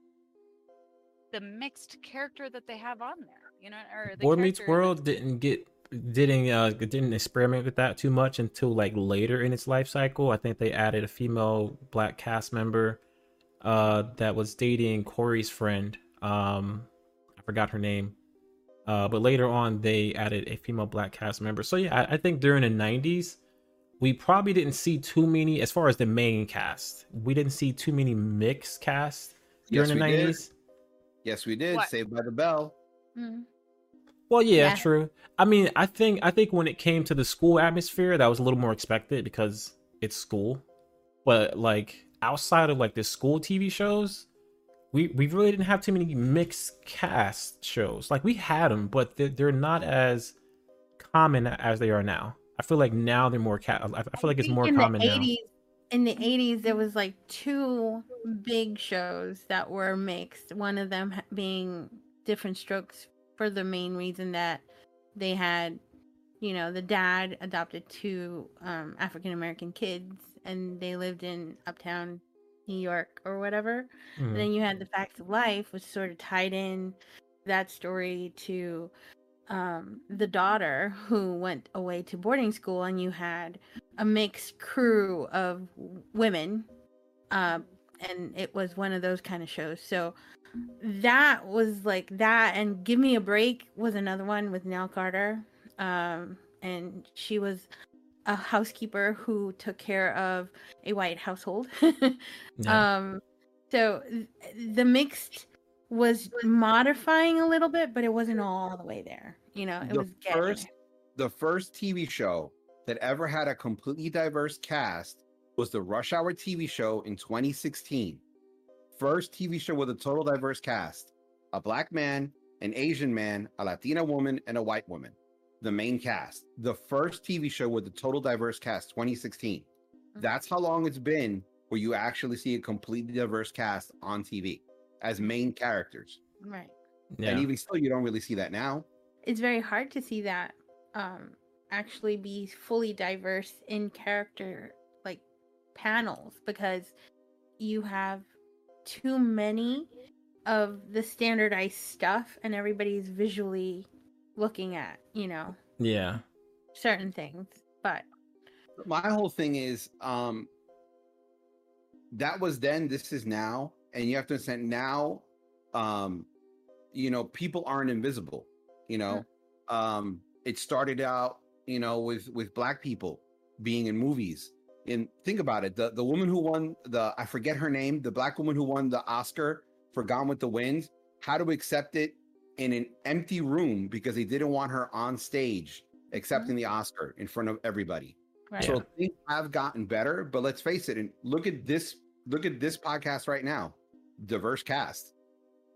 Speaker 3: the mixed character that they have on there. You know, or the
Speaker 1: Boy Meets World didn't get didn't uh didn't experiment with that too much until like later in its life cycle. I think they added a female black cast member uh that was dating Corey's friend. Um I forgot her name. Uh but later on they added a female black cast member. So yeah, I, I think during the nineties we probably didn't see too many as far as the main cast. We didn't see too many mixed casts during
Speaker 2: Yes,
Speaker 1: the nineties.
Speaker 2: Yes, we did.
Speaker 3: What?
Speaker 2: Saved by the Bell.
Speaker 4: Mm.
Speaker 1: Well, yeah,
Speaker 4: Yeah.
Speaker 1: true. I mean, I think I think when it came to the school atmosphere, that was a little more expected because it's school. But like outside of like the school TV shows, we we really didn't have too many mixed cast shows. Like we had them, but they're, they're not as common as they are now. I feel like now they're more. I I feel like it's more
Speaker 4: in
Speaker 1: common
Speaker 4: the
Speaker 1: now.
Speaker 4: 80s, In the 80s, there was like two big shows that were mixed. One of them being Diff'rent Strokes for the main reason that they had, you know, the dad adopted two um, African American kids and they lived in uptown New York or whatever.
Speaker 1: Mhm.
Speaker 4: And then you had the facts of life, which sort of tied in that story to um, the daughter who went away to boarding school, and you had a mixed crew of women, um, and it was one of those kind of shows. So that was like that, and Give Me a Break was another one with Nell Carter, um, and she was a housekeeper who took care of a white household.
Speaker 1: Yeah.
Speaker 4: Um, so th- the mixed was modifying a little bit, but it wasn't all the way there. You know, it
Speaker 2: The
Speaker 4: was getting
Speaker 2: first- The first TV show that ever had a completely diverse cast was the Rush Hour TV show in 2016. First TV show with a total diverse cast a black man, an Asian man, a Latina woman, and a white woman. The main cast. The first TV show with a total diverse cast, 2016. That's how long it's been where you actually see a completely diverse cast on TV as main characters.
Speaker 4: right.
Speaker 1: yeah.
Speaker 2: And even still, you don't really see that now.
Speaker 4: It's very hard to see that um actually be fully diverse in character like panels because you have too many of the standardized stuff and everybody's visually looking at, you know,
Speaker 1: yeah.
Speaker 4: certain things. But
Speaker 2: my whole thing is um that was then this is now and you have to understand now um you know people aren't invisible you know um it started out you know with with black people being in movies and think about it the the woman who won the i forget her name the black woman who won the oscar for gone with the wind had to accept it in an empty room because they didn't want her on stage accepting the oscar in front of everybody
Speaker 4: right.
Speaker 2: so things have gotten better, but let's face it, and look at this look at this podcast right now. Diverse cast.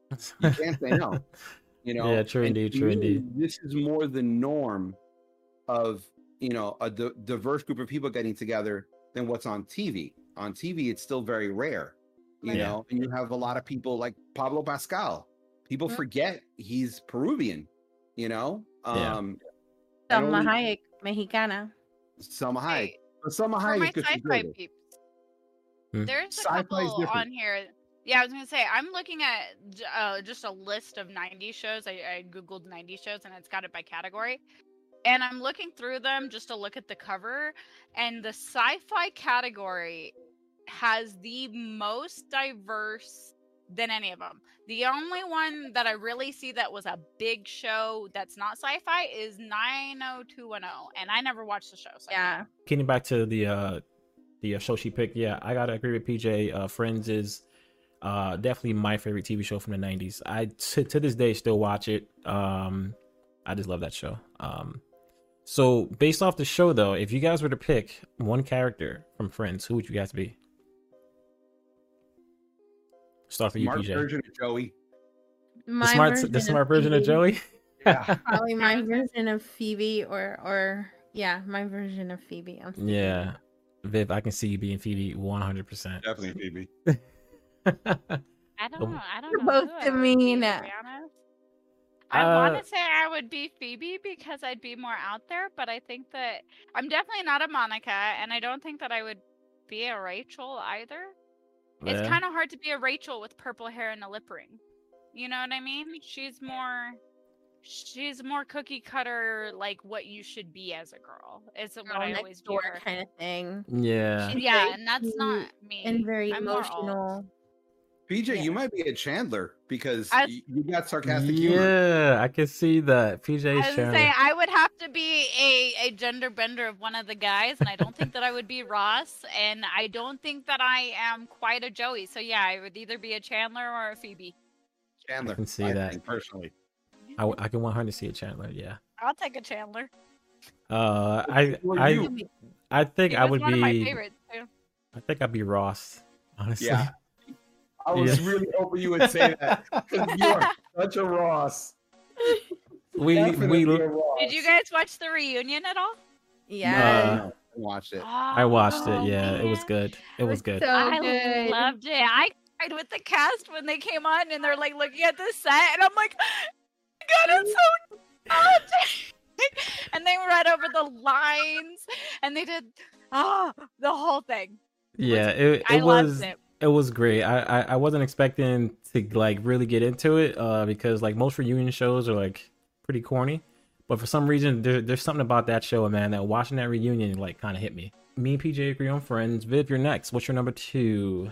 Speaker 2: You can't say no. You know,
Speaker 1: Yeah, true indeed, true indeed.
Speaker 2: This is more the norm of you know a diverse group of people getting together than what's on TV. On TV, it's still very rare, you
Speaker 1: Yeah.
Speaker 2: know, and you have a lot of people like Pablo Pascal. People
Speaker 4: Mhm.
Speaker 2: forget he's Peruvian, you know.
Speaker 1: Yeah.
Speaker 2: Um, and
Speaker 4: Salma
Speaker 2: only-
Speaker 4: Hayek, Mexicana.
Speaker 2: Salma Hayek.
Speaker 3: Hey,
Speaker 2: But Salma
Speaker 3: for
Speaker 2: Hayek
Speaker 3: my
Speaker 2: is 'cause she's
Speaker 3: sci-fi
Speaker 2: British.
Speaker 3: peeps.
Speaker 1: Hmm.
Speaker 3: There's a
Speaker 2: Sci-fi
Speaker 3: couple on here. Yeah, I was gonna say I'm looking at uh, just a list of 90 shows. I, I googled 90 shows and it's got it by category. And I'm looking through them just to look at the cover, and the sci-fi category has the most diverse than any of them. The only one that I really see that was a big show that's not sci-fi is 90210, and I never watched the show. So
Speaker 4: Yeah.
Speaker 1: getting back to the uh the uh, show she picked yeah i gotta agree with pj uh friends is uh definitely my favorite tv show from the 90s i to, to this day still watch it um i just love that show um So based off the show, though, if you guys were to pick one character from Friends, who would you guys be? Start with you,
Speaker 2: Smart
Speaker 1: PJ.
Speaker 2: version of Joey.
Speaker 4: My
Speaker 1: The smart,
Speaker 4: version
Speaker 1: the
Speaker 4: of
Speaker 1: smart version of Joey.
Speaker 2: Yeah.
Speaker 4: Probably my version of Phoebe, or or yeah, my version of Phoebe. I'm.
Speaker 1: Yeah, Viv, I can see you being Phoebe one hundred percent.
Speaker 2: Definitely Phoebe.
Speaker 3: I don't
Speaker 1: Um,
Speaker 3: know. I don't
Speaker 4: You're
Speaker 3: know.
Speaker 4: both
Speaker 3: who I would be,
Speaker 4: demean.
Speaker 3: to be honest. I
Speaker 1: Uh,
Speaker 3: want to say I would be Phoebe because I'd be more out there, but I think that I'm definitely not a Monica, and I don't think that I would be a Rachel either. It's kind of hard to be a Rachel with purple hair and a lip ring. You know what I mean? She's more she's more cookie cutter like what you should be as a girl. Is what
Speaker 4: Girl
Speaker 3: I always
Speaker 4: door
Speaker 3: view
Speaker 4: kind of thing,
Speaker 1: yeah.
Speaker 4: She's
Speaker 3: Yeah, and that's not me.
Speaker 4: and very
Speaker 3: I'm more alt.
Speaker 4: emotional.
Speaker 2: PJ,
Speaker 4: Yeah.
Speaker 2: you might be a Chandler because
Speaker 3: I-
Speaker 2: y- you got sarcastic humor.
Speaker 1: Yeah, I can see that. PJ
Speaker 3: I was
Speaker 1: Chandler.
Speaker 3: say I would have to be a, a gender bender of one of the guys, and I don't think that I would be Ross, and I don't think that I am quite a Joey. So yeah, I would either be a Chandler or a Phoebe.
Speaker 2: Chandler.
Speaker 1: I can see that.
Speaker 2: think, personally.
Speaker 1: I, w- I can 100 see a Chandler. Yeah.
Speaker 3: I'll take a Chandler.
Speaker 1: Uh, I I? I think I
Speaker 3: was
Speaker 1: would
Speaker 3: one of my
Speaker 1: be.
Speaker 3: favorites too.
Speaker 1: I think I'd be Ross. Honestly.
Speaker 2: Yeah. I was
Speaker 1: Yeah.
Speaker 2: really hoping you would say that. 'cause You are such a Ross.
Speaker 1: we
Speaker 2: Definitely
Speaker 1: we
Speaker 2: Ross.
Speaker 3: Did you guys watch the reunion at all?
Speaker 4: Yeah,
Speaker 1: Uh,
Speaker 2: I watched it.
Speaker 1: I watched
Speaker 3: Oh,
Speaker 1: it. Yeah, it was good. It was good.
Speaker 4: so
Speaker 3: I
Speaker 4: good.
Speaker 3: loved it. I cried with the cast when they came on and they're like looking at the set, and I'm like, God, it's so good. and they read over the lines, and they did ah the whole thing.
Speaker 1: yeah, it
Speaker 3: I
Speaker 1: it was
Speaker 3: loved it.
Speaker 1: It was great. I, I I wasn't expecting to like really get into it uh because like most reunion shows are like pretty corny, but for some reason there, there's something about that show, man, that watching that reunion like kind of hit me. Me and PJ agree on Friends. Viv, you're next. What's your number two?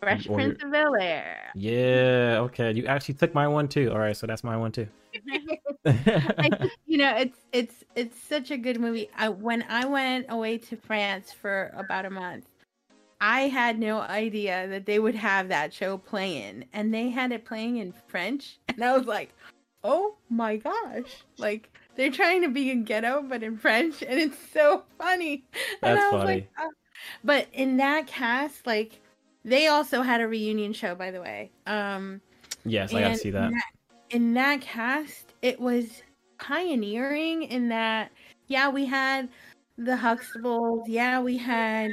Speaker 4: Fresh
Speaker 1: or-
Speaker 4: Prince of Bel Air.
Speaker 1: Yeah, okay. You actually took my one too. All right, so that's my one too.
Speaker 4: I you know, it's it's it's such a good movie. I when I went away to France for about a month, I had no idea that they would have that show playing, and they had it playing in French, and I was like, "Oh my gosh!" Like they're trying to be in ghetto, but in French, and it's so funny.
Speaker 1: That's funny.
Speaker 4: like, "Oh." but in that cast, like they also had a reunion show, by the way. Um,
Speaker 1: yes, I gotta see that.
Speaker 4: in that cast, it was pioneering in that, yeah, we had the Huxtables, yeah, we had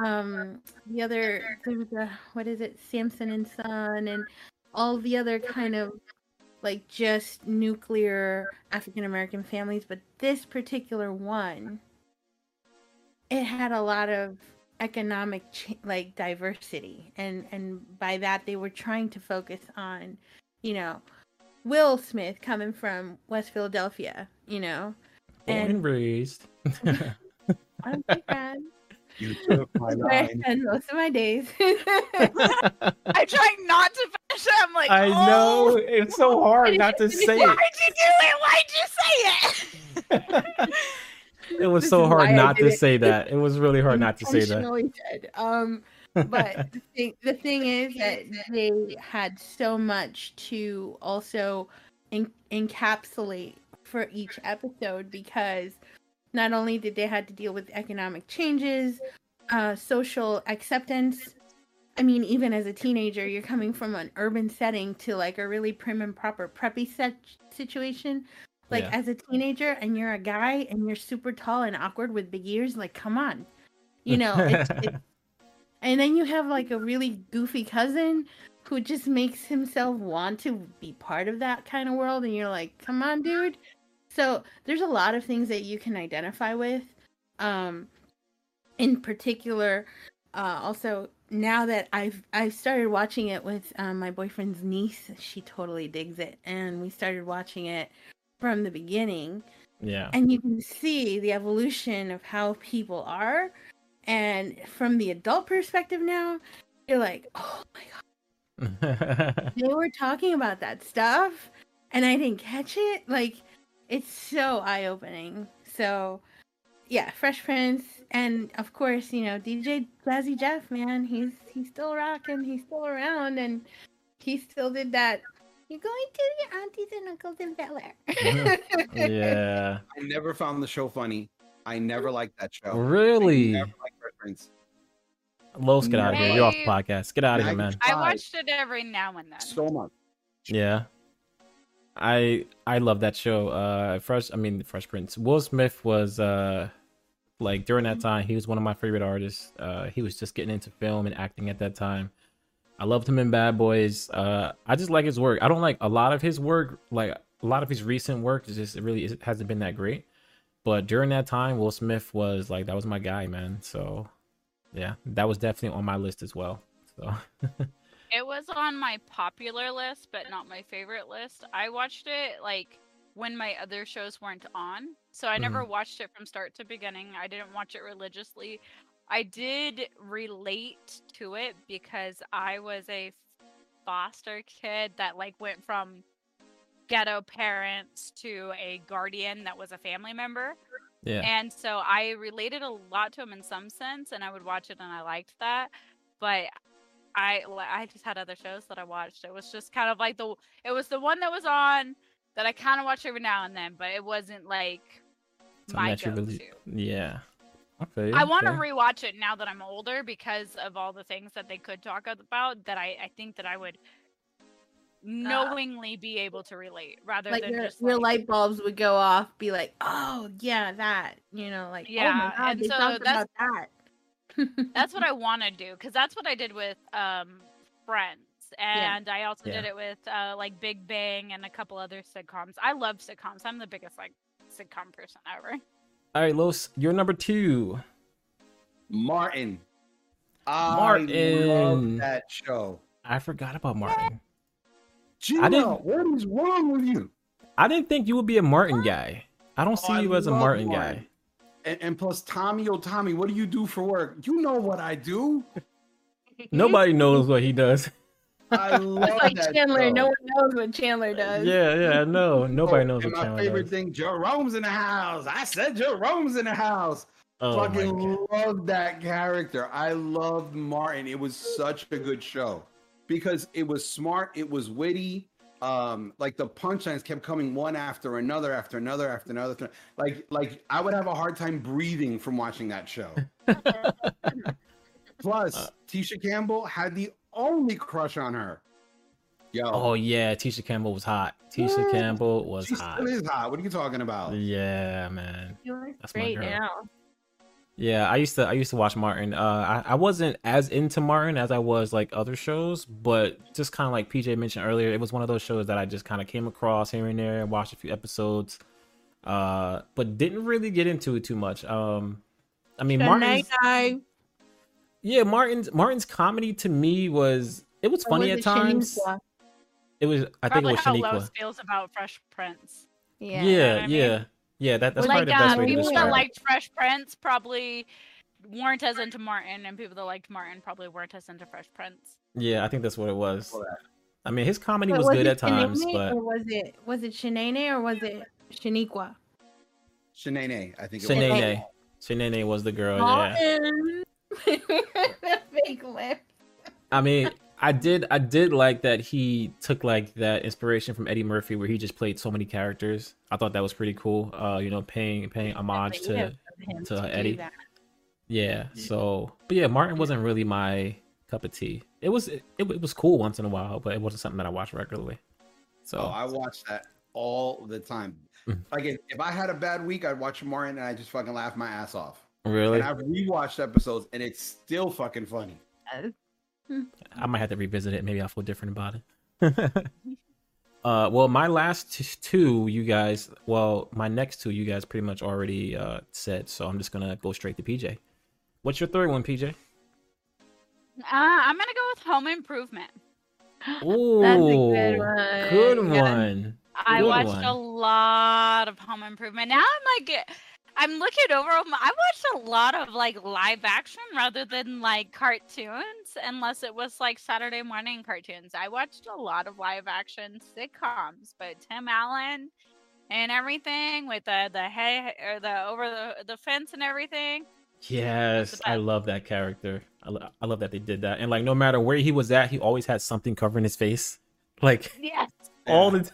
Speaker 4: um the other there was a what is it, Sanford and Son and all the other kind of like just nuclear African American families, but this particular one it had a lot of economic ch- like diversity and and by that they were trying to focus on you know Will Smith coming from West Philadelphia, you know.
Speaker 1: Born and
Speaker 4: And
Speaker 1: raised.
Speaker 4: I'm a big fan.
Speaker 2: You took my
Speaker 4: Where I
Speaker 2: line.
Speaker 4: spend most of my days.
Speaker 3: I'm trying not to finish it. I'm like,
Speaker 1: I
Speaker 3: oh,
Speaker 1: know it's so hard not to say it.
Speaker 3: Why'd
Speaker 1: it.
Speaker 3: you do it? Why'd you say it?
Speaker 1: It was
Speaker 4: This
Speaker 1: so hard not to
Speaker 4: it.
Speaker 1: say that. It was really hard not to say that.
Speaker 4: Intentionally said. Um, but the thing, the thing is that they had so much to also en- encapsulate for each episode because not only did they had to deal with economic changes, uh, social acceptance. I mean, even as a teenager, you're coming from an urban setting to like a really prim and proper preppy set situation. Like
Speaker 1: Yeah.
Speaker 4: as a teenager, and you're a guy, and you're super tall and awkward with big ears. Like, come on, you know. It's, it's, and then you have like a really goofy cousin who just makes himself want to be part of that kind of world, and you're like, come on, dude. So there's a lot of things that you can identify with. Um, in particular, uh, also now that I've I've started watching it with um, my boyfriend's niece, she totally digs it, and we started watching it from the beginning
Speaker 1: Yeah.
Speaker 4: and you can see the evolution of how people are and from the adult perspective now you're like oh my god they were talking about that stuff and i didn't catch it like it's so eye-opening so yeah fresh prince and of course you know dj jazzy jeff man he's he's still rocking he's still around and he still did that You're going to your aunties and uncles in Bel Air.
Speaker 1: yeah.
Speaker 2: I never found the show funny. I never liked that show. I
Speaker 1: Really?
Speaker 2: never liked Fresh Prince.
Speaker 1: Los, get out of here. You're off the podcast. Get out of here, man.
Speaker 3: I watched it every now and then.
Speaker 2: So much.
Speaker 1: Yeah. I I love that show. Uh Fresh I mean Fresh Prince. Will Smith was uh like during that time he was one of my favorite artists. Uh he was just getting into film and acting at that time. I loved him in Bad Boys. Uh I just like his work. I don't like a lot of his work, like a lot of his recent work is just it really is, hasn't been that great. But during that time Will Smith was like that was my guy, man. So yeah, that was definitely on my list as well. So
Speaker 3: It was on my popular list, but not my favorite list. I watched it like when my other shows weren't on. So I never mm-hmm. watched it from start to beginning. I didn't watch it religiously. I did relate to it because I was a foster kid that like went from ghetto parents to a guardian that was a family member.
Speaker 1: yeah.
Speaker 3: And so I related a lot to him in some sense, and I would watch it and I liked that. But I I just had other shows that I watched. It was just kind of like the it was the one that was on that I kind of watched every now and then, but it wasn't like
Speaker 1: Something
Speaker 3: my go-to.
Speaker 1: really- Yeah. Okay.
Speaker 3: I want to rewatch it now that I'm older because of all the things that they could talk about. That I I think that I would uh, uh knowingly be able to relate rather
Speaker 4: like
Speaker 3: than
Speaker 4: your,
Speaker 3: just
Speaker 4: your
Speaker 3: like,
Speaker 4: light bulbs would go off, be like, oh yeah, that. You know, like oh
Speaker 3: Yeah,
Speaker 4: my god,
Speaker 3: and
Speaker 4: they
Speaker 3: so that's-
Speaker 4: about that.
Speaker 3: That's what I want to do because that's what I did with um Friends,
Speaker 4: Yeah.
Speaker 3: and I also did it with uh like Big Bang and a couple other sitcoms. I love sitcoms. I'm the biggest like sitcom person ever.
Speaker 1: All right, Los, you're number two.
Speaker 2: Martin. I
Speaker 1: Martin.
Speaker 2: love that show.
Speaker 1: I forgot about Martin.
Speaker 2: Gina,
Speaker 1: didn't-
Speaker 2: what is wrong with you?
Speaker 1: I didn't think you would be a Martin guy. I don't
Speaker 2: Oh,
Speaker 1: see
Speaker 2: I
Speaker 1: you as a Martin
Speaker 2: Martin.
Speaker 1: guy.
Speaker 2: And, and plus, Tommy, oh Tommy, what do you do for work? You know what I do.
Speaker 1: Nobody knows what he does.
Speaker 2: I love
Speaker 4: It's like
Speaker 2: that
Speaker 4: Chandler.
Speaker 2: show.
Speaker 4: No one knows what Chandler does.
Speaker 1: yeah, yeah, no, oh, nobody
Speaker 2: Oh,
Speaker 1: knows
Speaker 2: and
Speaker 1: what
Speaker 2: my
Speaker 1: Chandler
Speaker 2: favorite
Speaker 1: does.
Speaker 2: thing, Jerome's in the house. I said Jerome's in the house.
Speaker 1: Oh my
Speaker 2: Fucking
Speaker 1: God.
Speaker 2: love that character. I loved Martin. It was such a good show because it was smart. It was witty. Um, like the punchlines kept coming one after another, after another, after another. Like, like I would have a hard time breathing from watching that show. Plus,
Speaker 1: Uh,
Speaker 2: Tisha Campbell had the only crush on her. Yo,
Speaker 1: Oh yeah, Tisha Campbell was hot. Tisha
Speaker 2: What?
Speaker 1: Campbell was
Speaker 2: she
Speaker 1: hot.
Speaker 2: still is hot. What are you talking about?
Speaker 1: Yeah, man.
Speaker 4: You're
Speaker 1: That's my
Speaker 4: great
Speaker 1: girl.
Speaker 4: now.
Speaker 1: Yeah, I used to I used to watch Martin. Uh, I, I wasn't as into Martin as I was like other shows, but just kind of like PJ mentioned earlier, it was one of those shows that I just kind of came across here and there, and watched a few episodes, uh, but didn't really get into it too much. Um, I mean, Martin's
Speaker 4: Shania.
Speaker 1: yeah, Martin's Martin's comedy to me was it was
Speaker 4: Or
Speaker 1: funny
Speaker 4: was
Speaker 1: at times.
Speaker 4: Shaniqua?
Speaker 1: It was I think it was
Speaker 3: how
Speaker 1: Shaniqua.
Speaker 3: Lowe's feels about Fresh Prince.
Speaker 4: Yeah.
Speaker 1: Yeah,
Speaker 3: what I
Speaker 1: yeah,
Speaker 3: mean?
Speaker 1: Yeah. That that's
Speaker 3: like
Speaker 1: probably the best
Speaker 3: uh,
Speaker 1: way to
Speaker 3: people
Speaker 1: describe
Speaker 3: that
Speaker 1: it.
Speaker 3: liked Fresh Prince probably weren't as into Martin, and people that liked Martin probably weren't as into Fresh Prince.
Speaker 1: Yeah, I think that's what it was. I mean, his comedy
Speaker 4: But
Speaker 1: was good
Speaker 4: it
Speaker 1: at times,
Speaker 4: Shanae
Speaker 1: but
Speaker 4: or was it was it Shanae or was it Shaniqua?
Speaker 2: Shanae, I think it was.
Speaker 1: Shanae, Shanae was the girl. Yeah.
Speaker 4: Martin. Fake lip.
Speaker 1: I mean, I did, I did like that he took like that inspiration from Eddie Murphy, where he just played so many characters. I thought that was pretty cool. Uh, you know, paying paying homage
Speaker 4: But yeah,
Speaker 1: to to Eddie.
Speaker 4: that.
Speaker 1: yeah. So, but yeah, Martin wasn't really my cup of tea. It was it, it was cool once in a while, but it wasn't something that I watched regularly. So
Speaker 2: Oh, I watch that all the time.
Speaker 1: Mm.
Speaker 2: Like if, if I had a bad week, I'd watch Martin and I just fucking laugh my ass off.
Speaker 1: really,
Speaker 2: And I've rewatched episodes and it's still fucking funny.
Speaker 1: I might have to revisit it. Maybe I'll feel different about it. uh, well, my last t- two, you guys. Well, my next two, you guys pretty much already uh said. So I'm just gonna go straight to PJ. What's your third one, PJ?
Speaker 3: Uh, I'm gonna go with Home Improvement.
Speaker 1: Ooh,
Speaker 4: That's a good one.
Speaker 1: good one.
Speaker 3: I
Speaker 1: Good
Speaker 3: watched
Speaker 1: one.
Speaker 3: a lot of Home Improvement. Now I'm like, I'm looking over. I watched a lot of like live action rather than like cartoons, unless it was like Saturday morning cartoons. I watched a lot of live action sitcoms, but Tim Allen and everything with the the hay or the over the the fence and everything.
Speaker 1: Yes, I love that character. I, lo- I love that they did that. And like, no matter where he was at, he always had something covering his face. Like,
Speaker 3: Yes.
Speaker 1: all the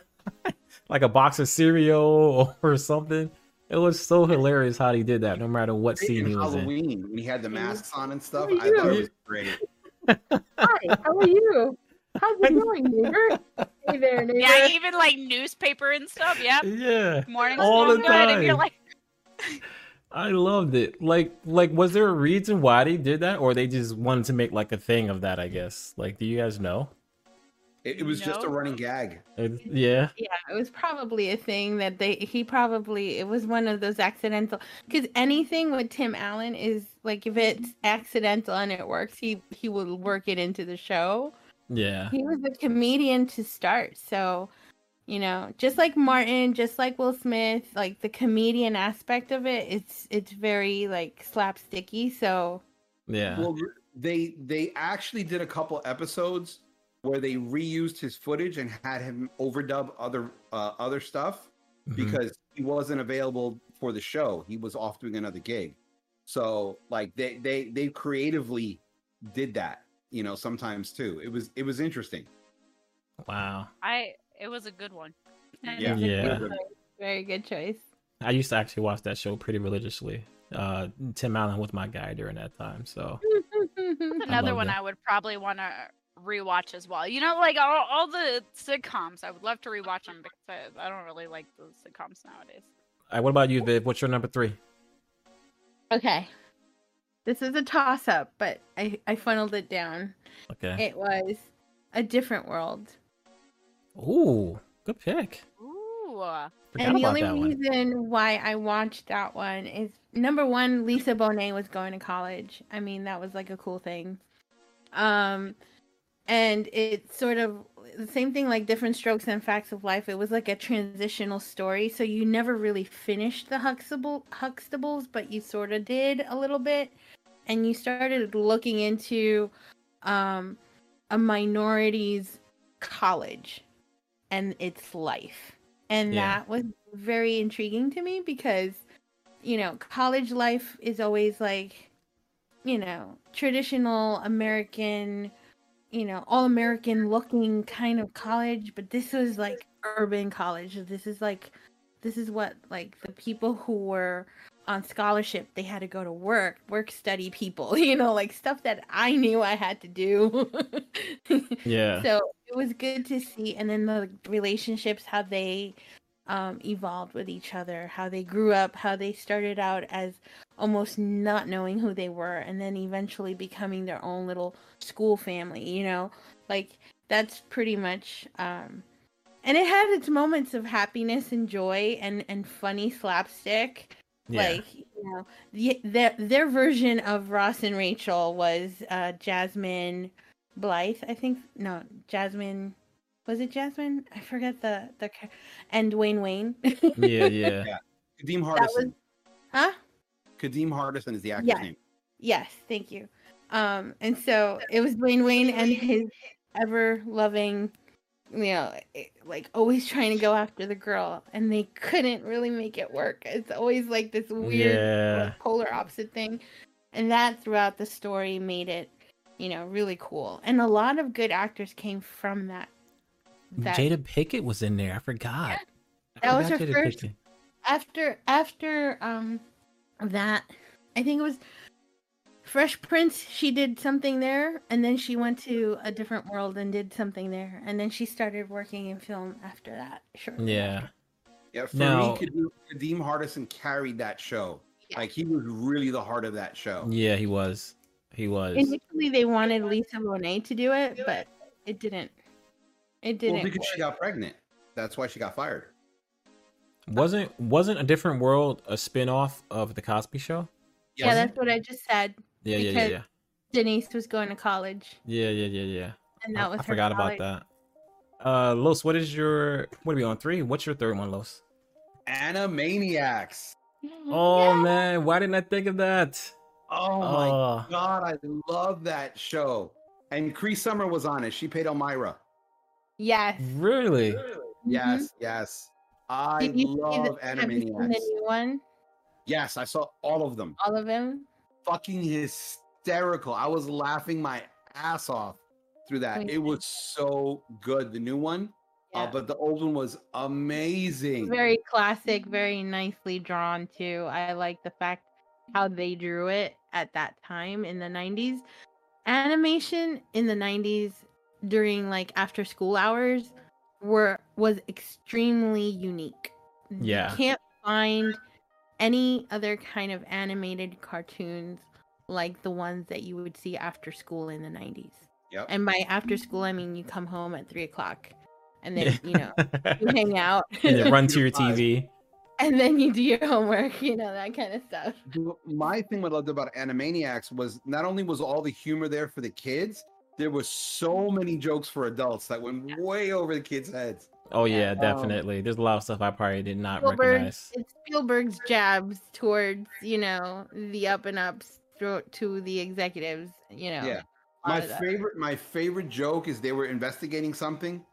Speaker 1: time, like a box of cereal or something. It was so hilarious how he did that, no matter what scene
Speaker 2: in
Speaker 1: he was in.
Speaker 2: Halloween when he had the masks on and stuff. I thought it was great.
Speaker 4: Hi, how are you? How's it going, neighbor? Hey there, neighbor.
Speaker 3: Yeah, even like newspaper and stuff. Yep.
Speaker 1: Yeah,
Speaker 3: Morning
Speaker 1: All the
Speaker 3: good. And you're like,
Speaker 1: I loved it. Like, like, was there a reason why they did that, or they just wanted to make like a thing of that? I guess. Like, do you guys know?
Speaker 2: It, it was just a running gag.
Speaker 1: It- yeah,
Speaker 4: Yeah, it was probably a thing that they he probably it was one of those accidental because anything with Tim Allen is like if it's mm-hmm. accidental and it works, he he will work it into the show.
Speaker 1: yeah,
Speaker 4: He was a comedian to start, so you know, just like Martin, just like Will Smith, like the comedian aspect of it, it's it's very like slapsticky. So
Speaker 1: yeah.
Speaker 2: Well, they they actually did a couple episodes where they reused his footage and had him overdub other uh, other stuff
Speaker 1: Mhm.
Speaker 2: because he wasn't available for the show. He was off doing another gig. So like they they they creatively did that, you know, sometimes too. It was it was interesting.
Speaker 1: wow.
Speaker 3: I. It was a good one.
Speaker 2: Yeah.
Speaker 1: Yeah.
Speaker 4: very good choice.
Speaker 1: I used to actually watch that show pretty religiously. Uh, Tim Allen was my guy during that time, so
Speaker 3: another
Speaker 1: love
Speaker 3: one
Speaker 1: that.
Speaker 3: I would probably want to rewatch as well. You know, like all, all the sitcoms, I would love to rewatch them because I, I don't really like those sitcoms nowadays.
Speaker 1: All right, what about you, Viv? What's your number three?
Speaker 4: Okay. This is a toss up, but I, I funneled it down.
Speaker 1: Okay.
Speaker 4: It was a different world.
Speaker 1: Ooh, good pick.
Speaker 3: Ooh.
Speaker 1: Forgot
Speaker 4: and the only
Speaker 1: that one.
Speaker 4: reason why I watched that one is number one, Lisa Bonet was going to college. I mean, that was like a cool thing. Um, and it's sort of the same thing like different strokes and facts of life. It was like a transitional story, so you never really finished the Huxtable Huxtables, but you sort of did a little bit, and you started looking into um, a minority's college and its life and
Speaker 1: Yeah.
Speaker 4: that was very intriguing to me because you know college life is always like you know traditional american you know all american looking kind of college but this was like urban college this is like this is what like the people who were on scholarship they had to go to work work study people you know like stuff that i knew i had to do
Speaker 1: Yeah.
Speaker 4: so it was good to see and then the relationships how they um, evolved with each other how they grew up how they started out as almost not knowing who they were and then eventually becoming their own little school family you know? Like that's pretty much um and it had its moments of happiness and joy and and funny slapstick.
Speaker 1: Yeah.
Speaker 4: like you know the, their their version of ross and rachel was uh jasmine blythe i think. No jasmine was it jasmine? I forget the the ca- and dwayne wayne.
Speaker 1: Yeah, yeah.
Speaker 2: Kadeem
Speaker 4: that was huh
Speaker 2: Kadeem Hardison is the actor's
Speaker 4: Yeah.
Speaker 2: name.
Speaker 4: yes thank you um and so it was dwayne wayne and his ever loving you know eh, like always trying to go after the girl and they couldn't really make it work it's always like this weird
Speaker 1: Yeah.
Speaker 4: like, polar opposite thing and that throughout the story made it you know really cool and a lot of good actors came from that that
Speaker 1: Jada Pinkett was in there. I forgot. I
Speaker 4: That was
Speaker 1: forgot
Speaker 4: her
Speaker 1: Jada
Speaker 4: first-
Speaker 1: Pinkett.
Speaker 4: after after um that i think it was fresh prince she did something there and then she went to a different world and did something there and then she started working in film after that shortly
Speaker 1: Yeah.
Speaker 4: after.
Speaker 2: Yeah, for
Speaker 1: Now-
Speaker 2: me, Kadeem, Kadeem Hardison carried that show.
Speaker 4: Yeah.
Speaker 2: Like he was really the heart of that show.
Speaker 1: Yeah, he was. He was.
Speaker 4: initially they wanted lisa bonet to do it but it didn't it didn't
Speaker 2: Well, because
Speaker 4: work.
Speaker 2: she got pregnant. That's why she got fired.
Speaker 1: Wasn't wasn't a different world a spin-off of the Cosby show?
Speaker 4: yeah that's what i just said
Speaker 1: Yeah, yeah, yeah, yeah.
Speaker 4: denise was going to college
Speaker 1: Yeah, yeah, yeah, yeah.
Speaker 4: and
Speaker 1: I,
Speaker 4: that was
Speaker 1: I
Speaker 4: her
Speaker 1: forgot about that. Uh Los, what is your what are we on? Three? What's your third one, Los?
Speaker 2: Animaniacs.
Speaker 1: Mm, oh man, why didn't I think of that?
Speaker 2: Oh my
Speaker 1: Oh,
Speaker 2: god, I love that show. And Cree Summer was on it. She played Elmyra.
Speaker 4: yes
Speaker 1: really?
Speaker 2: Yes, mm-hmm. yes. I
Speaker 4: Did you see the-
Speaker 2: love
Speaker 4: have you seen the
Speaker 2: Animaniacs.
Speaker 4: new one
Speaker 2: Yes, I saw all of them.
Speaker 4: all of them
Speaker 2: Fucking hysterical. I was laughing my ass off through that. It was so good. The new one, Uh, but the old one was amazing.
Speaker 4: very classic, very nicely drawn too. I like the fact how they drew it at that time in the 90s. Animation in the 90s during like after school hours were was extremely unique.
Speaker 1: Yeah.
Speaker 4: You can't find any other kind of animated cartoons like the ones that you would see after school in the 90s.
Speaker 2: Yep.
Speaker 4: And by after school, I mean you come home at three o'clock and then, you know, you hang out
Speaker 1: and then run to your TV.
Speaker 4: and then you do your homework, you know, that kind of stuff.
Speaker 2: My thing what I loved about Animaniacs was not only was all the humor there for the kids, there was so many jokes for adults that went way over the kids' heads.
Speaker 1: Oh
Speaker 4: Yeah.
Speaker 1: yeah,
Speaker 2: Um,
Speaker 1: definitely. There's a lot of stuff I probably did not
Speaker 4: Spielberg,
Speaker 1: recognize.
Speaker 4: it's Spielberg's jabs towards, you know, the up and ups thro- to the executives, you know.
Speaker 2: Yeah. My favorite, my favorite joke is they were investigating something,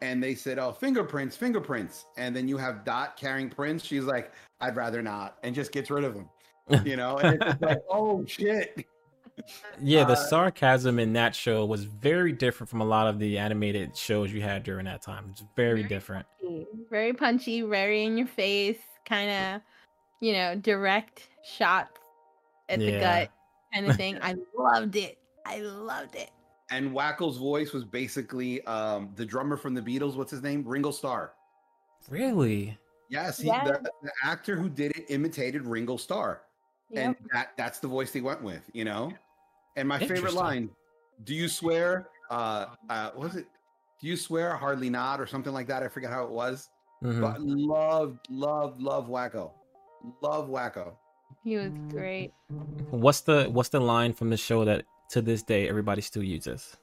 Speaker 2: and they said, "Oh, fingerprints, fingerprints," and then you have Dot carrying prints. She's like, "I'd rather not," and just gets rid of them. You know, and it's like, "Oh shit!"
Speaker 1: Yeah, the
Speaker 2: uh,
Speaker 1: sarcasm in that show was very different from a lot of the animated shows you had during that time. It's very
Speaker 3: Very
Speaker 1: different.
Speaker 4: Very punchy, very in your face, kind of, you know, direct shots at the gut kind of thing. I loved it. I loved it.
Speaker 2: And Wakko's voice was basically um, the drummer from the Beatles. What's his name? Ringo Starr.
Speaker 1: Really?
Speaker 2: Yes, he,
Speaker 4: Yeah.
Speaker 2: the, the actor who did it imitated Ringo Starr,
Speaker 4: Yep.
Speaker 2: and that that's the voice they went with. You know, and my favorite line: "Do you swear?" Uh, uh, what was it? Do you swear? Hardly not, or something like that. I forget how it was.
Speaker 1: Mhm.
Speaker 2: But love, love, love Wakko. Love Wakko.
Speaker 4: He was great.
Speaker 1: What's the what's the line from the show that to this day everybody still uses?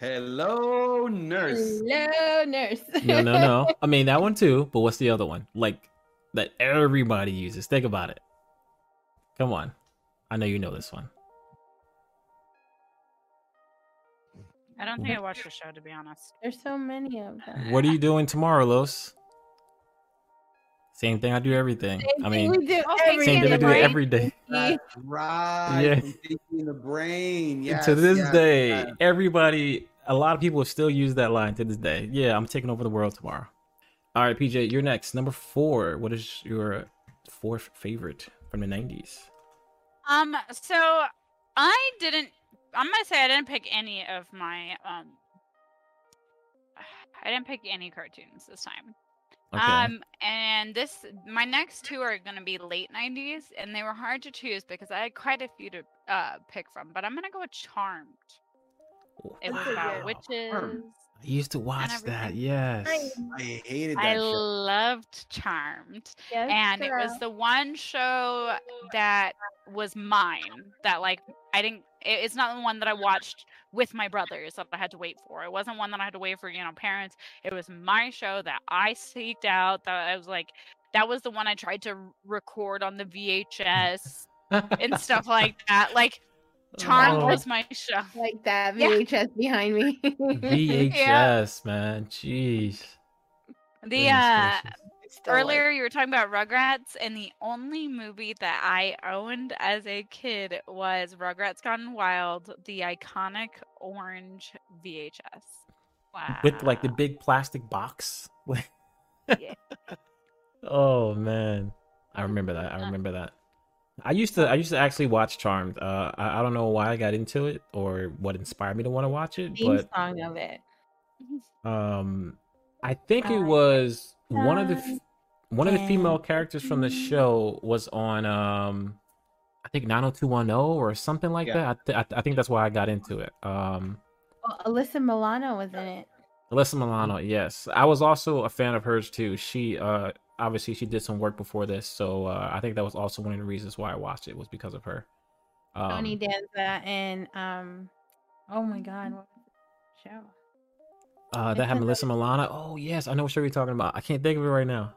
Speaker 2: Hello, nurse.
Speaker 4: Hello, nurse.
Speaker 1: No, no, no. I mean that one too, but what's the other one? Like that everybody uses. Think about it. Come on. I know you know this one.
Speaker 3: I don't think I watched the show to be honest.
Speaker 4: There's so many of them.
Speaker 1: What are you doing tomorrow, Los? Same thing I do everything.
Speaker 4: Same
Speaker 1: I mean,
Speaker 4: we do
Speaker 3: Oh,
Speaker 4: every
Speaker 1: same thing I do
Speaker 4: right?
Speaker 1: every day.
Speaker 2: That's right.
Speaker 1: Yeah.
Speaker 2: from Taking the brain. Yes,
Speaker 1: to this
Speaker 2: yes,
Speaker 1: day,
Speaker 2: yes.
Speaker 1: everybody, a lot of people still use that line to this day. Yeah, I'm taking over the world tomorrow. All right, PJ, you're next. Number four. What is your fourth favorite from the 90s?
Speaker 3: Um, so I didn't. I'm gonna say I didn't pick any of my um. I didn't pick any cartoons this time.
Speaker 1: Okay.
Speaker 3: Um, and this my next two are gonna be late '90s, and they were hard to choose because I had quite a few to uh pick from. But I'm gonna go with Charmed. It was about witches.
Speaker 2: Charmed.
Speaker 1: I used to watch that. Yes.
Speaker 2: I hated that
Speaker 3: I
Speaker 2: show.
Speaker 3: loved Charmed.
Speaker 4: Yes,
Speaker 3: and it was the one show that was mine that like i didn't it- it's not the one that i watched with my brothers that i had to wait for it wasn't one that i had to wait for you know parents it was my show that i seeked out that i was like that was the one i tried to record on the vhs and stuff like that like charmed
Speaker 1: Oh,
Speaker 3: was my show
Speaker 4: like that
Speaker 3: Yeah.
Speaker 4: VHS behind me.
Speaker 1: VHS, man. Jeez.
Speaker 3: the uh
Speaker 1: gracious.
Speaker 4: Still like-
Speaker 3: Earlier, you were talking about Rugrats, and the only movie that I owned as a kid was Rugrats Gone Wild, the iconic orange VHS. Wow.
Speaker 1: with like the big plastic box.
Speaker 3: Yeah.
Speaker 1: oh man, I remember that. I remember that. I used to. I used to actually watch Charmed. Uh, I, I don't know why I got into it or what inspired me to want to watch it,
Speaker 4: theme
Speaker 1: but
Speaker 4: song of it.
Speaker 1: um, I think it
Speaker 4: I
Speaker 1: was one of the f-
Speaker 4: done
Speaker 1: one of the female characters from the show was on um, I think 90210 or something like
Speaker 2: Yeah.
Speaker 1: that. I, th- I, th- I think that's why I got into it. Um,
Speaker 4: Well, Alyssa Milano was in it.
Speaker 1: Alyssa Milano, yes. I was also a fan of hers too. She uh obviously she did some work before this, so uh, I think that was also one of the reasons why I watched it was because of her. Um,
Speaker 4: Tony Danza and um, oh my God, what show?
Speaker 1: uh, that had Melissa Milano. Oh yes, I know what show you're talking about. I can't think of it right now.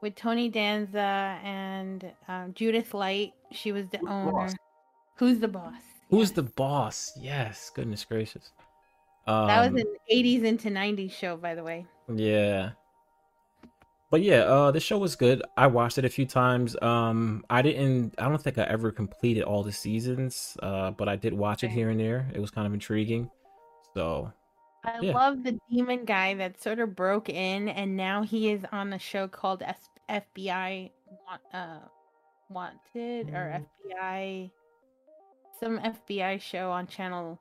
Speaker 4: With Tony Danza and um, Judith Light. She was the
Speaker 2: Who's
Speaker 4: owner.
Speaker 2: boss?
Speaker 4: Who's the boss?
Speaker 1: Who's
Speaker 4: Yes.
Speaker 1: the boss? Yes, goodness gracious. Um,
Speaker 4: That was an 80s into 90s show, by the way.
Speaker 1: Yeah. But yeah, uh the show was good. I watched it a few times. Um I didn't I don't think I ever completed all the seasons, uh, but I did watch it here and there. It was kind of intriguing. So
Speaker 4: I
Speaker 1: Yeah.
Speaker 4: love the demon guy that sort of broke in, and now he is on a show called S- FBI uh, Wanted or
Speaker 1: Mm.
Speaker 4: FBI, some FBI show on channel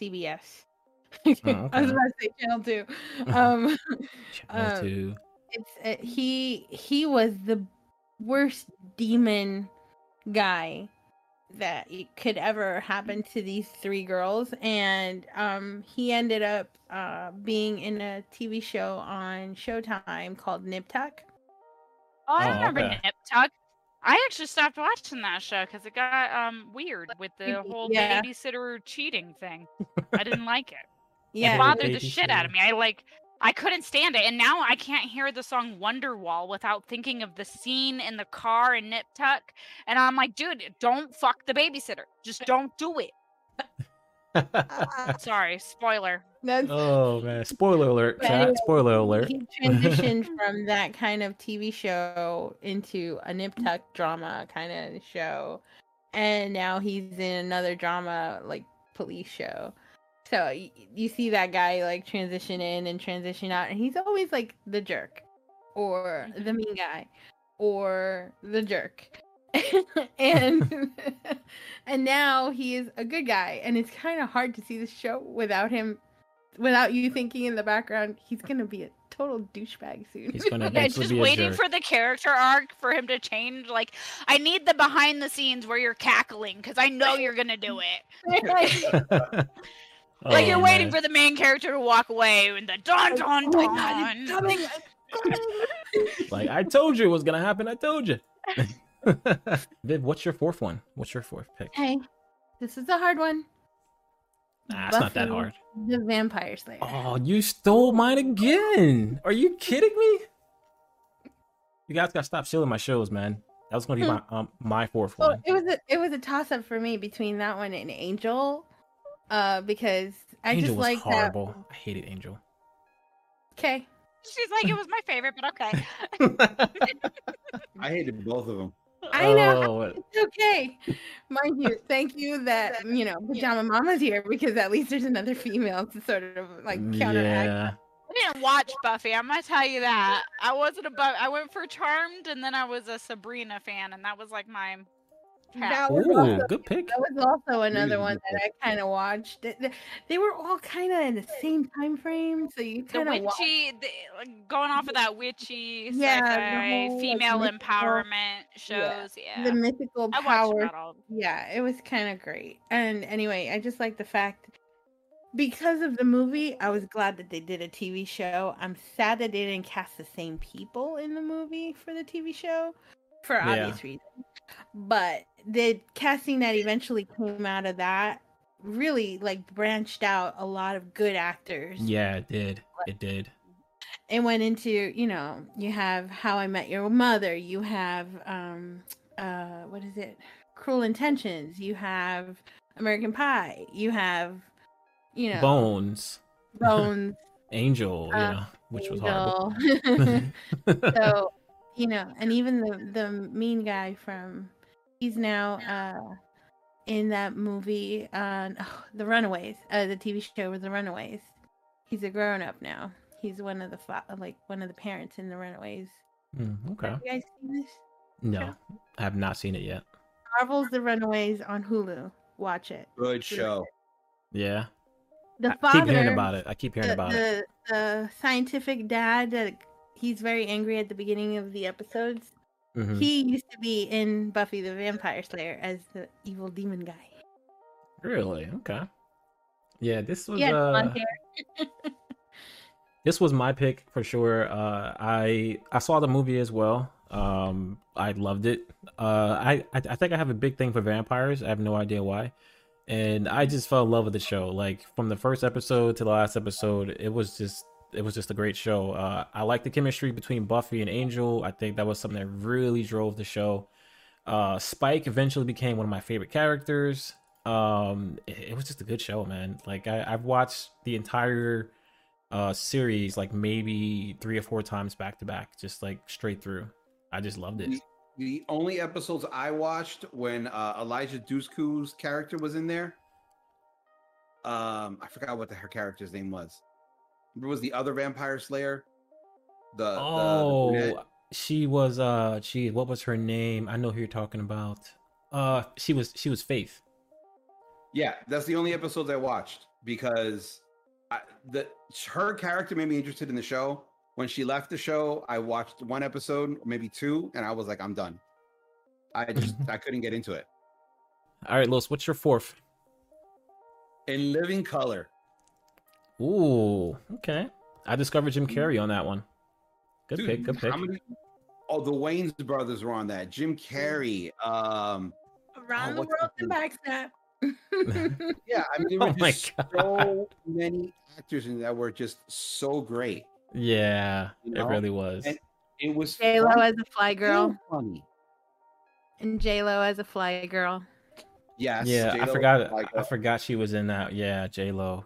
Speaker 4: CBS.
Speaker 1: Oh,
Speaker 4: I was about to say channel two. Um,
Speaker 1: Channel
Speaker 4: Um,
Speaker 1: two.
Speaker 4: It's uh, he he was the worst demon guy that could ever happen to these three girls and um he ended up uh being in a tv show on showtime called nip tuck
Speaker 3: Oh, I
Speaker 1: Oh,
Speaker 3: remember
Speaker 1: okay.
Speaker 3: Nip Tuck. I actually stopped watching that show because it got um weird with the whole
Speaker 4: yeah.
Speaker 3: babysitter cheating thing. I didn't like it. It bothered the shit out of me. I like I couldn't stand it, and now I can't hear the song Wonderwall without thinking of the scene in the car in Nip Tuck. And I'm like, dude, don't fuck the babysitter. Just don't do it. Uh, Sorry, spoiler.
Speaker 4: that's
Speaker 1: oh man! Spoiler alert! Chat.
Speaker 4: anyway,
Speaker 1: Spoiler alert!
Speaker 4: he transitioned from that kind of tv show into a nip tuck drama kind of show and now he's in another drama like police show so y- you see that guy like transition in and transition out and he's always like the jerk or mm-hmm. the mean guy or the jerk and and now he is a good guy and it's kind of hard to see the show without him without you thinking in the background he's gonna be a total douchebag soon
Speaker 1: He's gonna
Speaker 3: Yeah,
Speaker 1: eventually
Speaker 3: just
Speaker 1: be a
Speaker 3: waiting
Speaker 1: jerk.
Speaker 3: for the character arc for him to change. Like, I need the behind the scenes where you're cackling because I know you're gonna do it. Like you're
Speaker 1: Oh,
Speaker 3: waiting
Speaker 1: man.
Speaker 3: for the main character to walk away and the dun dun
Speaker 4: oh my god coming.
Speaker 1: Like I told you it was gonna happen. I told you. Viv, what's your fourth one? What's your fourth pick?
Speaker 4: hey this is a hard one
Speaker 1: Nah, it's not that hard.
Speaker 4: the vampire slayer
Speaker 1: Oh, you stole mine again. Are you kidding me? You guys gotta stop stealing my shows, man. That was gonna be my um my fourth
Speaker 4: Well,
Speaker 1: one.
Speaker 4: it was a it was a toss up for me between that one and Angel, uh, because I
Speaker 1: Angel
Speaker 4: just
Speaker 1: was
Speaker 4: like
Speaker 1: horrible. I hated Angel.
Speaker 4: Okay,
Speaker 3: She's like, it was my favorite, but okay.
Speaker 2: I hated both of them.
Speaker 4: I know
Speaker 1: Oh,
Speaker 4: it's okay. Mind you, thank you that you know Pajama Mama's here because at least there's another female to sort of like counteract.
Speaker 1: yeah.
Speaker 3: I didn't watch Buffy. I'm gonna tell you that. I wasn't a Bu- I went for Charmed, and then I was a Sabrina fan, and that was like my.
Speaker 4: That was
Speaker 1: Ooh,
Speaker 4: also
Speaker 1: good pick.
Speaker 4: that was also another one that I kind of watched. They, they- they were all kind of in the same time frame, so you kind of
Speaker 3: witchy, the, like, going off of that witchy,
Speaker 4: Yeah,
Speaker 3: sci-fi,
Speaker 4: whole, like,
Speaker 3: female
Speaker 4: mythical-
Speaker 3: empowerment shows. Yeah,
Speaker 4: the mythical
Speaker 3: I
Speaker 4: power yeah it was kind of great and anyway i just like the fact because of the movie i was glad that they did a tv show i'm sad that they didn't cast the same people in the movie for the tv show for
Speaker 1: Yeah.
Speaker 4: obvious reasons but the casting that eventually came out of that really like branched out a lot of good actors
Speaker 1: Yeah, it did. It did.
Speaker 4: it went into you know you have how i met your mother you have um uh what is it cruel intentions you have american pie you have you know
Speaker 1: Bones,
Speaker 4: bones
Speaker 1: Angel, you
Speaker 4: Uh,
Speaker 1: know, which was horrible.
Speaker 4: So you know and even the the mean guy from he's now uh in that movie uh oh, the runaways uh the tv show with the runaways he's a grown-up now he's one of the fa- like one of the parents in the runaways
Speaker 1: Mm, okay.
Speaker 4: Have you guys seen this?
Speaker 1: No, I have not seen it yet.
Speaker 4: Marvel's The Runaways on Hulu. Watch it.
Speaker 2: Good show.
Speaker 1: Yeah.
Speaker 4: The father.
Speaker 1: I keep hearing about it. I keep hearing
Speaker 4: the,
Speaker 1: about it.
Speaker 4: the, the scientific dad, that he's very angry at the beginning of the episodes.
Speaker 1: Mhm.
Speaker 4: He used to be in Buffy the Vampire Slayer as the evil demon guy.
Speaker 1: Really? Okay. Yeah, this was
Speaker 4: Yeah,
Speaker 1: uh, this was my pick for sure. Uh, I I saw the movie as well. Um, I loved it. Uh, I I think I have a big thing for vampires. I have no idea why, and I just fell in love with the show. Like from the first episode to the last episode, it was just it was just a great show. Uh, I like the chemistry between Buffy and Angel. I think that was something that really drove the show. Uh, Spike eventually became one of my favorite characters. Um, it, it was just a good show, man. Like I, I've watched the entire uh series like maybe three or four times back to back, just like straight through. I just loved it.
Speaker 2: The only episodes I watched when uh, Eliza Dushku's character was in there, um, I forgot what the, her character's name was. Was the other vampire slayer? The the- the
Speaker 1: Oh, she was uh she what was her name? I know who you're talking about. Uh she was she was Faith.
Speaker 2: yeah, that's the only episodes I watched because I, the her character made me interested in the show. When she left the show, I watched one episode, maybe two, and I was like, I'm done. I just I couldn't get into it.
Speaker 1: All right, Los, what's your fourth?
Speaker 2: In living color,
Speaker 1: Ooh, okay. I discovered Jim Carrey on that one. Good
Speaker 2: Dude,
Speaker 1: pick, good pick.
Speaker 2: How many? Oh, the Wayans brothers were on that. Jim Carrey. Um,
Speaker 4: Around the world
Speaker 2: his
Speaker 4: and back snap.
Speaker 2: yeah, I mean, there
Speaker 1: Oh
Speaker 2: were
Speaker 1: my
Speaker 2: just
Speaker 1: God.
Speaker 2: so many actors in that were just so great.
Speaker 1: Yeah,
Speaker 2: You
Speaker 1: it really was.
Speaker 2: And- It was
Speaker 4: J Lo as a fly girl,
Speaker 2: and funny.
Speaker 4: and J Lo as a fly girl.
Speaker 2: Yes.
Speaker 1: yeah, I
Speaker 2: J-Lo
Speaker 1: forgot.
Speaker 2: was like
Speaker 1: forgot she was in that. Yeah, J Lo.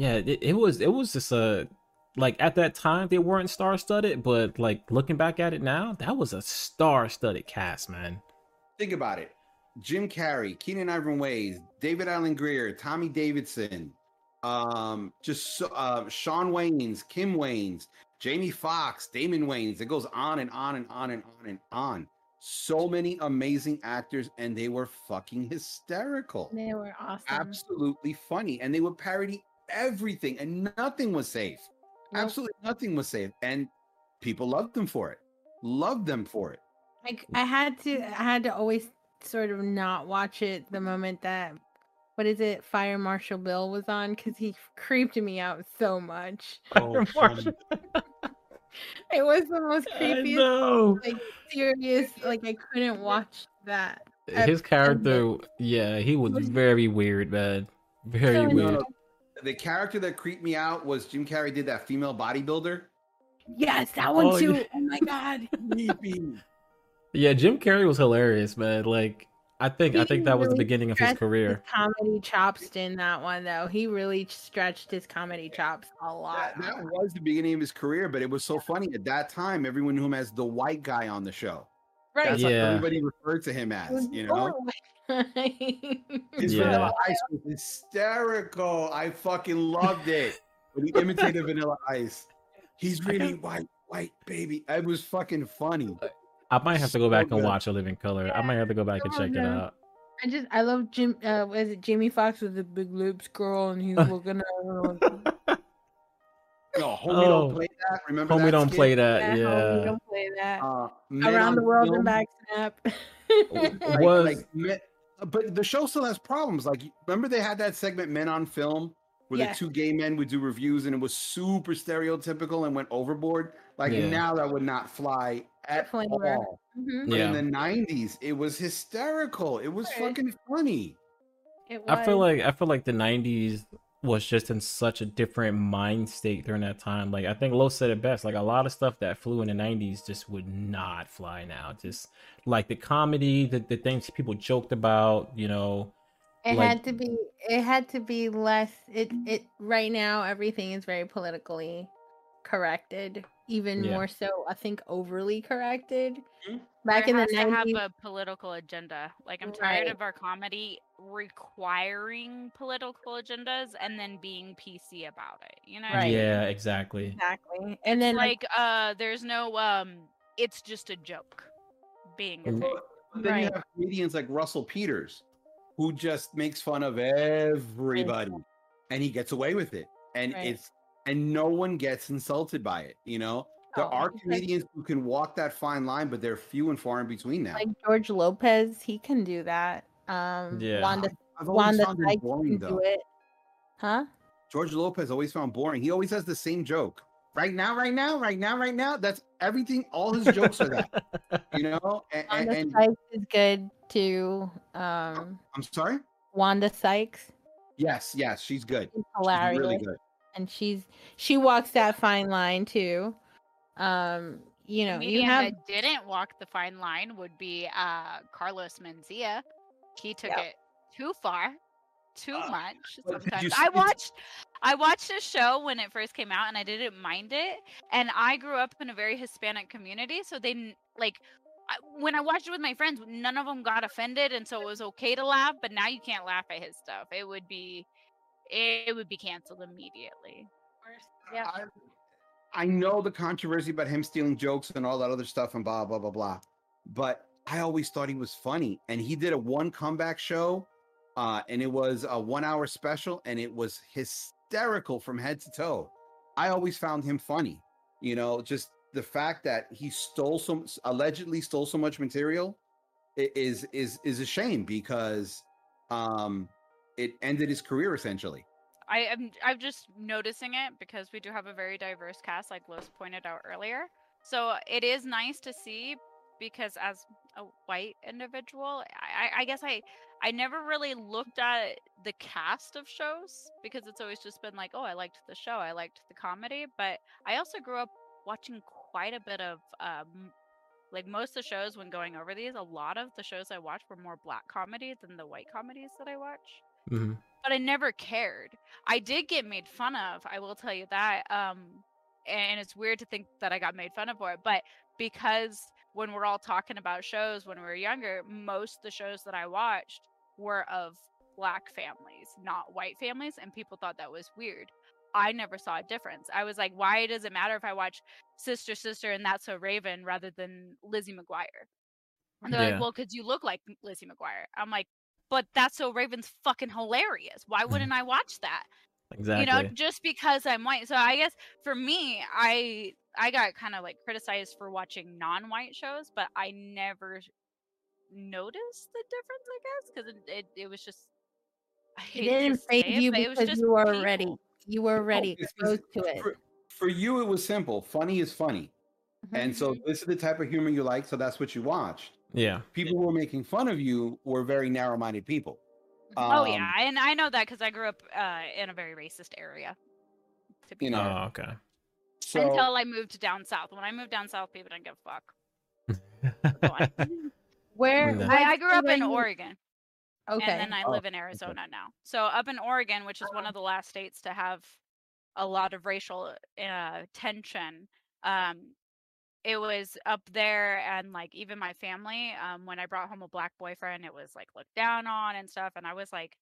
Speaker 1: Yeah, it, it was. It was just a like at that time they weren't star studded, but like looking back at it now, that was a star studded cast, man.
Speaker 2: think about it. Jim Carrey, Keenen Ivory Wayans, David Alan Grier, Tommy Davidson, um, just so, uh, Shawn Wayans, Kim Wayans, Jamie Foxx, Damon Wayans. It goes on and on and on and on and on. So many amazing actors, and they were fucking hysterical.
Speaker 4: They were awesome.
Speaker 2: Absolutely funny, and they would parody everything, and nothing was safe.
Speaker 4: Nope.
Speaker 2: Absolutely nothing was safe, and people loved them for it. Loved them for it.
Speaker 4: Like I had to, I had to always sort of not watch it the moment that, what is it, Fire Marshal Bill was on because he creeped me out so much.
Speaker 2: Oh,
Speaker 4: It was the most
Speaker 1: I
Speaker 4: creepiest, like serious. Like I couldn't watch that.
Speaker 1: His character, yeah, he was
Speaker 4: was-
Speaker 1: very weird, man. Very
Speaker 4: So
Speaker 1: weird.
Speaker 2: No, the character that creeped me out was Jim Carrey did that female bodybuilder.
Speaker 4: Yes, that one
Speaker 1: Oh,
Speaker 4: too.
Speaker 1: yeah.
Speaker 4: Oh my god.
Speaker 2: Creepy.
Speaker 1: Yeah, Jim Carrey was hilarious, man. Like, I think I think that was the beginning of his career.
Speaker 4: His comedy chops in that one though. He really stretched his comedy chops a lot.
Speaker 2: that, that was the beginning of his career, but it was so funny at that time. Everyone knew him as the white guy on the show.
Speaker 4: right.
Speaker 2: That's
Speaker 1: Yeah.
Speaker 2: what everybody referred to him as. You know, his
Speaker 1: Yeah.
Speaker 2: Vanilla Ice was hysterical. I fucking loved it. When he imitated Vanilla Ice, he's really white, white baby. It was fucking funny.
Speaker 1: I might have to go
Speaker 2: So
Speaker 1: back and watch A Living Color. I might have to go back and
Speaker 4: Come on
Speaker 1: check it out.
Speaker 4: I just I love Jim. Uh, was it Jamie Foxx with the big lips, girl, and he's looking at her.
Speaker 2: No, homie
Speaker 1: Oh.
Speaker 2: don't play that. Remember
Speaker 1: Homie
Speaker 2: that
Speaker 1: don't
Speaker 2: skit?
Speaker 1: play that.
Speaker 4: Yeah,
Speaker 1: Yeah.
Speaker 4: homie, don't play that.
Speaker 2: Uh,
Speaker 4: Around the world
Speaker 2: Film.
Speaker 4: and back snap.
Speaker 2: like,
Speaker 1: Was-
Speaker 2: like men- but the show still has problems. Like, remember they had that segment "Men on Film," where
Speaker 4: Yes.
Speaker 2: the two gay men would do reviews, and it was super stereotypical and went overboard. Like
Speaker 1: Yeah.
Speaker 2: now, that would not fly at
Speaker 4: Definitely
Speaker 2: all.
Speaker 4: would. Mhm.
Speaker 2: But
Speaker 1: Yeah.
Speaker 2: in the '90s, it was hysterical. It was
Speaker 4: Right.
Speaker 2: fucking funny.
Speaker 4: It
Speaker 1: I feel like I feel like the '90s was just in such a different mind state during that time. Like I think Lo said it best. Like a lot of stuff that flew in the '90s just would not fly now. Just like the comedy, the the things people joked about. You know,
Speaker 4: It
Speaker 1: like-
Speaker 4: had to be. It had to be less. It. It. Right now, everything is very politically corrected. Even
Speaker 1: Yeah.
Speaker 4: more so, I think, overly corrected.
Speaker 2: Mhm.
Speaker 4: Back in the
Speaker 3: has to have a political agenda. Like I'm tired
Speaker 4: Right.
Speaker 3: of our comedy requiring political agendas and then being PC about it. You know,
Speaker 4: Right.
Speaker 1: yeah, exactly.
Speaker 4: exactly. And then, like,
Speaker 3: like uh, there's no um, it's just a joke being a thing.
Speaker 2: But then you have comedians like Russell Peters, who just makes fun of everybody, and he gets away with it, and
Speaker 4: Right.
Speaker 2: it's and no one gets insulted by it. You know, there
Speaker 4: Oh,
Speaker 2: are
Speaker 4: because-
Speaker 2: comedians who can walk that fine line, but they're few and far in between now.
Speaker 4: like George Lopez, he can do that. Um,
Speaker 1: Yeah.
Speaker 4: Wanda,
Speaker 2: I've always
Speaker 4: Wanda
Speaker 2: found him
Speaker 4: Sykes
Speaker 2: boring
Speaker 4: can
Speaker 2: though.
Speaker 4: do it. Huh?
Speaker 2: George Lopez always found boring. He always has the same joke. Right now, right now, right now, right now. That's everything. All his jokes are that. You know, and, and,
Speaker 4: Wanda
Speaker 2: and
Speaker 4: Sykes is good too. Um,
Speaker 2: I'm sorry.
Speaker 4: Wanda Sykes
Speaker 2: Yes, yes, she's good. She's
Speaker 4: hilarious,
Speaker 2: really good.
Speaker 4: and she's she walks that fine line too. Um, you know, you
Speaker 3: Comedian
Speaker 4: have
Speaker 3: that didn't walk the fine line would be uh, Carlos Mencia. He took
Speaker 4: Yep.
Speaker 3: it too far, too
Speaker 2: Uh,
Speaker 3: much.
Speaker 2: but did you
Speaker 3: Sometimes I watched, I watched a show when it first came out, and I didn't mind it. And I grew up in a very Hispanic community, so they like. I, when I watched it with my friends, none of them got offended, and so it was okay to laugh. But now you can't laugh at his stuff. It would be, it would be canceled immediately. Yeah.
Speaker 2: I, I know the controversy about him stealing jokes and all that other stuff and blah blah blah blah, but I always thought he was funny. And he did a one comeback show, uh, and it was a one hour special, and it was hysterical from head to toe. I always found him funny. You know, just the fact that he stole some allegedly stole so much material is is is a shame because um it ended his career essentially.
Speaker 3: I am I'm just noticing it because we do have a very diverse cast, like Los pointed out earlier. So it is nice to see because as a white individual, I, I guess I I never really looked at the cast of shows because it's always just been like, oh, I liked the show, I liked the comedy, but I also grew up watching quite a bit of um like most of the shows when going over these, a lot of the shows I watched were more black comedy than the white comedies that I watch
Speaker 1: hmm
Speaker 3: but I never cared. I did get made fun of, I will tell you that. Um and it's weird to think that I got made fun of for it, but because when we're all talking about shows when we were younger, most of the shows that I watched were of black families, not white families, and people thought that was weird. I never saw a difference. I was like, why does it matter if I watch Sister Sister and That's So Raven rather than Lizzie McGuire? And they're
Speaker 1: Yeah.
Speaker 3: like, well, because you look like Lizzie McGuire. I'm like, but That's So Raven's fucking hilarious. Why wouldn't I watch that?
Speaker 1: Exactly.
Speaker 3: you know just because i'm white so i guess for me i i got kind of like criticized for watching non-white shows but i never noticed the difference i guess because it, it, it was just I
Speaker 4: It
Speaker 3: hate to
Speaker 4: didn't
Speaker 3: say
Speaker 4: fade
Speaker 3: it,
Speaker 4: you
Speaker 3: it was
Speaker 4: because
Speaker 3: just
Speaker 4: you were
Speaker 3: people.
Speaker 4: ready. You were already
Speaker 2: it's-
Speaker 4: exposed to it.
Speaker 2: For, for you, it was simple. Funny is funny, and so
Speaker 3: Mhm.
Speaker 2: this is the type of humor you like. So that's what you watched.
Speaker 1: Yeah.
Speaker 2: People who were making fun of you were very narrow-minded people.
Speaker 3: oh
Speaker 2: Um,
Speaker 3: yeah and i know that because i grew up uh, in a very racist area to be
Speaker 2: You know,
Speaker 3: fair.
Speaker 1: Oh, okay.
Speaker 2: So
Speaker 3: until i moved down south when i moved down south people didn't give a fuck
Speaker 4: Where
Speaker 1: No.
Speaker 3: I, I grew up in oregon
Speaker 4: Okay.
Speaker 3: And then I
Speaker 2: Oh,
Speaker 3: live in Arizona now. So up in Oregon, which is one of the last states to have a lot of racial uh, tension, um, it was up there, and like even my family, um, when I brought home a black boyfriend, it was like looked down on and stuff. And I was like,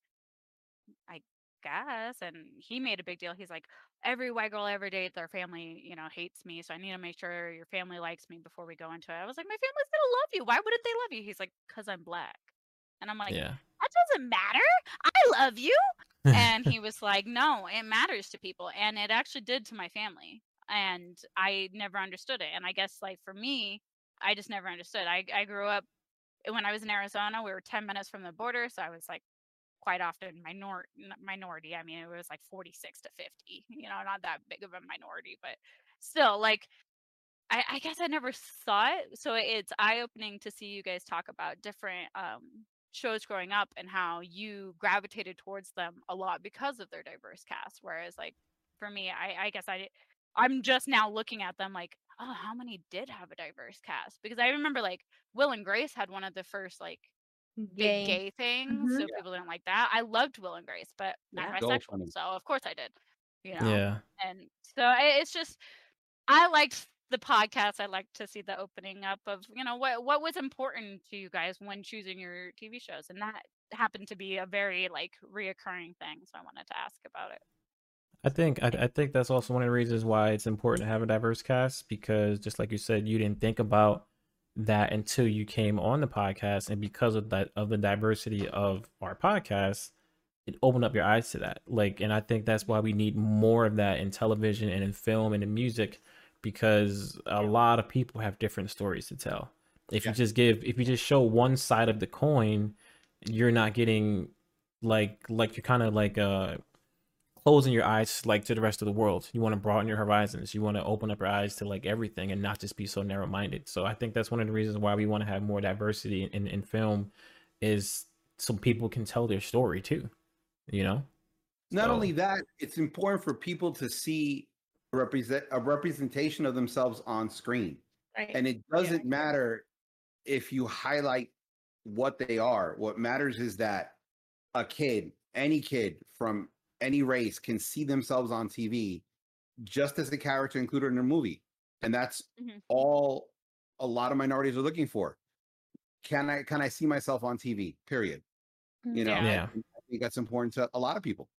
Speaker 3: I guess. And he made a big deal. He's like, every white girl I ever date, their family, you know, hates me. So I need to make sure your family likes me before we go into it. I was like, my family's gonna love you. Why wouldn't they love you? He's like, cause I'm black. And I'm like,
Speaker 1: yeah.
Speaker 3: that doesn't matter. I love you. and he was like, no, it matters to people. And it actually did to my family. And I never understood it. And I guess, like, for me, I just never understood. I, I grew up when I was in Arizona, we were 10 minutes from the border. So I was like, quite often minor- minority. I mean, it was like 46 to 50, you know, not that big of a minority, but still, like, I, I guess I never saw it. So it's eye opening to see you guys talk about different um, shows growing up and how you gravitated towards them a lot because of their diverse cast. Whereas, like, for me, I, I guess I, I'm just now looking at them like, oh, how many did have a diverse cast? Because I remember, like, Will and Grace had one of the first, like, big
Speaker 4: Gay.
Speaker 3: gay things.
Speaker 4: Mhm.
Speaker 3: So people didn't like that. I loved Will and Grace, but
Speaker 4: Yeah.
Speaker 3: I'm
Speaker 2: So
Speaker 3: bisexual.
Speaker 2: funny.
Speaker 3: So, of course I did. You know?
Speaker 1: Yeah.
Speaker 3: and so it's just i liked the podcast i liked to see the opening up of you know what what was important to you guys when choosing your tv shows and that happened to be a very like reoccurring thing so i wanted to ask about it
Speaker 1: I think I, I think that's also one of the reasons why it's important to have a diverse cast because just like you said, you didn't think about that until you came on the podcast, and because of that of the diversity of our podcast, it opened up your eyes to that. Like, and I think that's why we need more of that in television and in film and in music because a lot of people have different stories to tell. If you just give, if you just show one side of the coin, you're not getting like like you're kind of like uh closing your eyes like to the rest of the world. You want to broaden your horizons. You want to open up your eyes to like everything and not just be so narrow minded. So I think that's one of the reasons why we want to have more diversity in, in film is so people can tell their story too. You know?
Speaker 2: Not
Speaker 1: So-
Speaker 2: only that, it's important for people to see a represent a representation of themselves on screen.
Speaker 4: Right.
Speaker 2: And it doesn't matter if you highlight what they are. What matters is that a kid, any kid from any race can see themselves on TV just as the character included in a movie. And that's
Speaker 3: Mhm.
Speaker 2: all a lot of minorities are looking for. Can I can I see myself on TV? Period. You know,
Speaker 3: Yeah.
Speaker 2: I think that's important to a lot of people.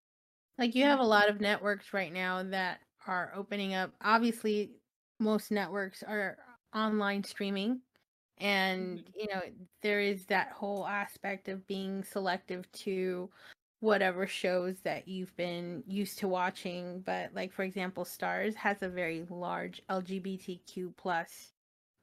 Speaker 4: Like you have a lot of networks right now that are opening up. Obviously, most networks are online streaming, and you know there is that whole aspect of being selective to whatever shows that you've been used to watching. But like for example, Starz has a very large LGBTQ plus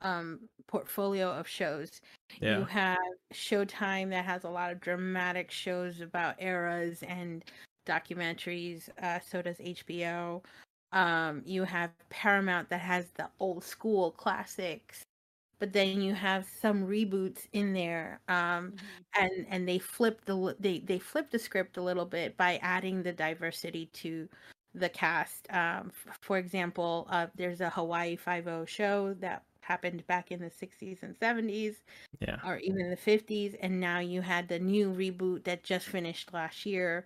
Speaker 4: um portfolio of shows.
Speaker 1: Yeah.
Speaker 4: You have Showtime that has a lot of dramatic shows about eras and documentaries. Uh, so does HBO. Um, you have Paramount that has the old school classics, but then you have some reboots in there. Um, and and they flip the they they flip the script a little bit by adding the diversity to the cast. Um, f- for example, uh, there's a Hawaii Five O show that happened back in the 60s and 70s
Speaker 1: Yeah.
Speaker 4: or even the 50s and now you had the new reboot that just finished last year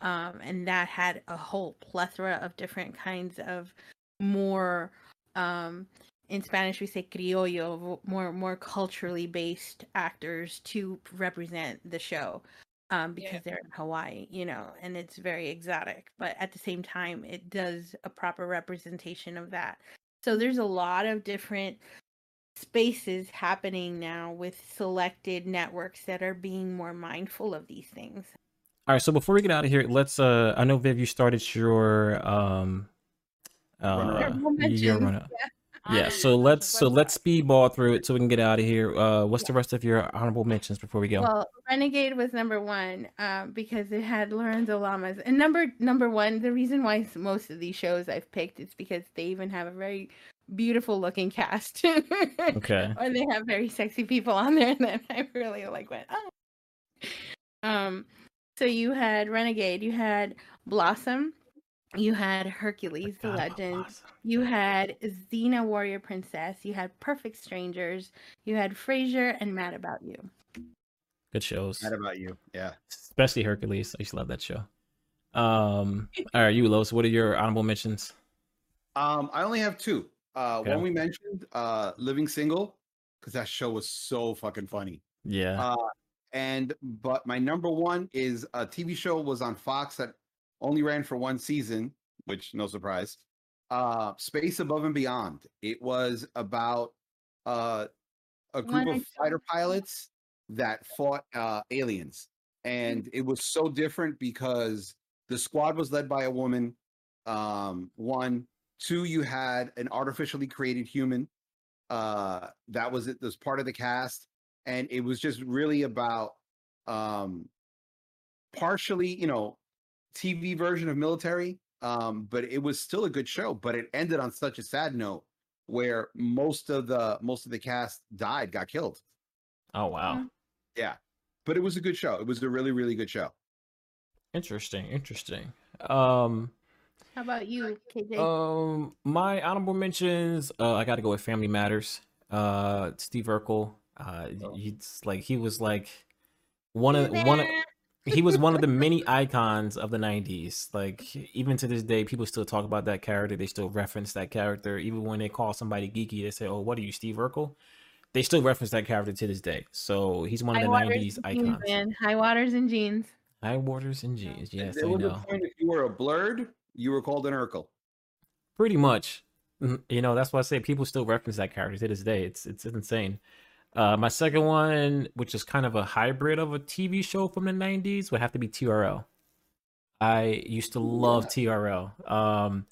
Speaker 4: um, and that had a whole plethora of different kinds of more um, in spanish we say criollo more more culturally based actors to represent the show um, because
Speaker 3: Yeah.
Speaker 4: they're in hawaii you know and it's very exotic but at the same time it does a proper representation of that so there's a lot of different spaces happening now with selected networks that are being more mindful of these things.
Speaker 1: All right. So before we get out of here, let's. Uh, I know Viv, you started your um, uh,
Speaker 2: Runner-up.
Speaker 4: Honorable
Speaker 1: your
Speaker 4: mentions,
Speaker 1: runner.
Speaker 4: yeah.
Speaker 1: So let's so let's speedball through it so we can get out of here. Uh, what's the rest of your honorable mentions before we go?
Speaker 4: Well, Renegade was number one um, because it had Lorenzo Lamas. And number number one, the reason why most of these shows I've picked is because they even have a very beautiful looking cast.
Speaker 1: okay.
Speaker 4: or they have very sexy people on there that I really like went, oh. Um so you had Renegade, you had Blossom, you had Hercules, the
Speaker 1: Forgot
Speaker 4: legend,
Speaker 1: Blossom.
Speaker 4: you had Xena Warrior Princess, you had Perfect Strangers, you had Frasier and Mad About You.
Speaker 1: Good shows,
Speaker 2: Mad about you. Yeah.
Speaker 1: especially Hercules. I used to love that show. Um. All right, you Los. What are your honorable mentions?
Speaker 2: Um, I only have two. Uh,
Speaker 1: Okay.
Speaker 2: one we mentioned, uh, Living Single, because that show was so fucking funny.
Speaker 1: Yeah.
Speaker 2: Uh, and but my number one is a TV show was on Fox that only ran for one season, which no surprise. Uh, Space Above and Beyond. It was about uh, a group
Speaker 4: One
Speaker 2: of fighter pilots that fought uh, aliens, and it was so different because the squad was led by a woman. Um, one, two, you had an artificially created human. Uh, that was it. Was part of the cast and it was just really about um partially you know tv version of military um but it was still a good show but it ended on such a sad note where most of the most of the cast died got killed
Speaker 1: oh wow.
Speaker 2: yeah but it was a good show it was a really really good show
Speaker 1: Interesting. Interesting. Um.
Speaker 4: How about you, KJ?
Speaker 1: Um, my honorable mentions. Uh, I got to go with Family Matters. Uh, Steve Urkel. Uh,
Speaker 2: Oh.
Speaker 1: he's like he was like one of one of he was one of the many icons of the 90s like even to this day people still talk about that character. They still reference that character. Even when they call somebody geeky they say oh what are you steve urkel? They still reference that character to this day. So he's one of
Speaker 4: High
Speaker 1: the
Speaker 4: waters
Speaker 1: 90s
Speaker 4: and jeans,
Speaker 1: icons.
Speaker 4: man. High waters and jeans.
Speaker 1: high waters and jeans. Yes
Speaker 2: there
Speaker 1: i
Speaker 2: was a
Speaker 1: know.
Speaker 2: point if you were a blurred you were called an urkel?
Speaker 1: Pretty much. You know that's why i say people still reference that character to this day. It's it's insane uh my second one which is kind of a hybrid of a tv show from the 90s would have to be trl i used to love trl um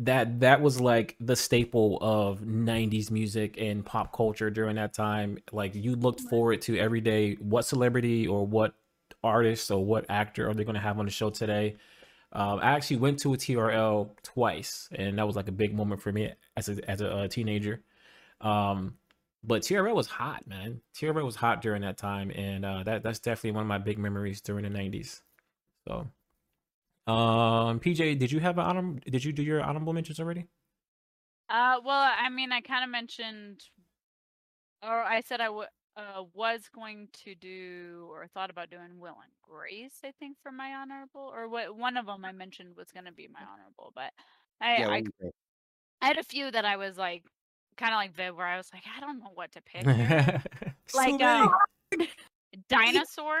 Speaker 1: that that was like the staple of 90s music and pop culture during that time. Like you looked forward to every day what celebrity or what artist or what actor are they going to have on the show today. Um, I actually went to a TRL twice, and that was like a big moment for me as a as a, uh teenager. Um, but TRL was hot, man. TRL was hot during that time, and uh, that that's definitely one of my big memories during the '90s. So, um, PJ, did you have an honorable? Did you do your honorable mentions already?
Speaker 3: Uh, well, I mean, I kind of mentioned, or I said I w- uh, was going to do or thought about doing Will and Grace. I think for my honorable, or what one of them I mentioned was going to be my honorable, but I,
Speaker 2: yeah
Speaker 3: I
Speaker 2: what was it?
Speaker 3: I had a few that I was like, kind of like Viv, where I was like, I don't know what to pick. here.
Speaker 1: So
Speaker 3: like
Speaker 1: many.
Speaker 3: uh, dinosaur.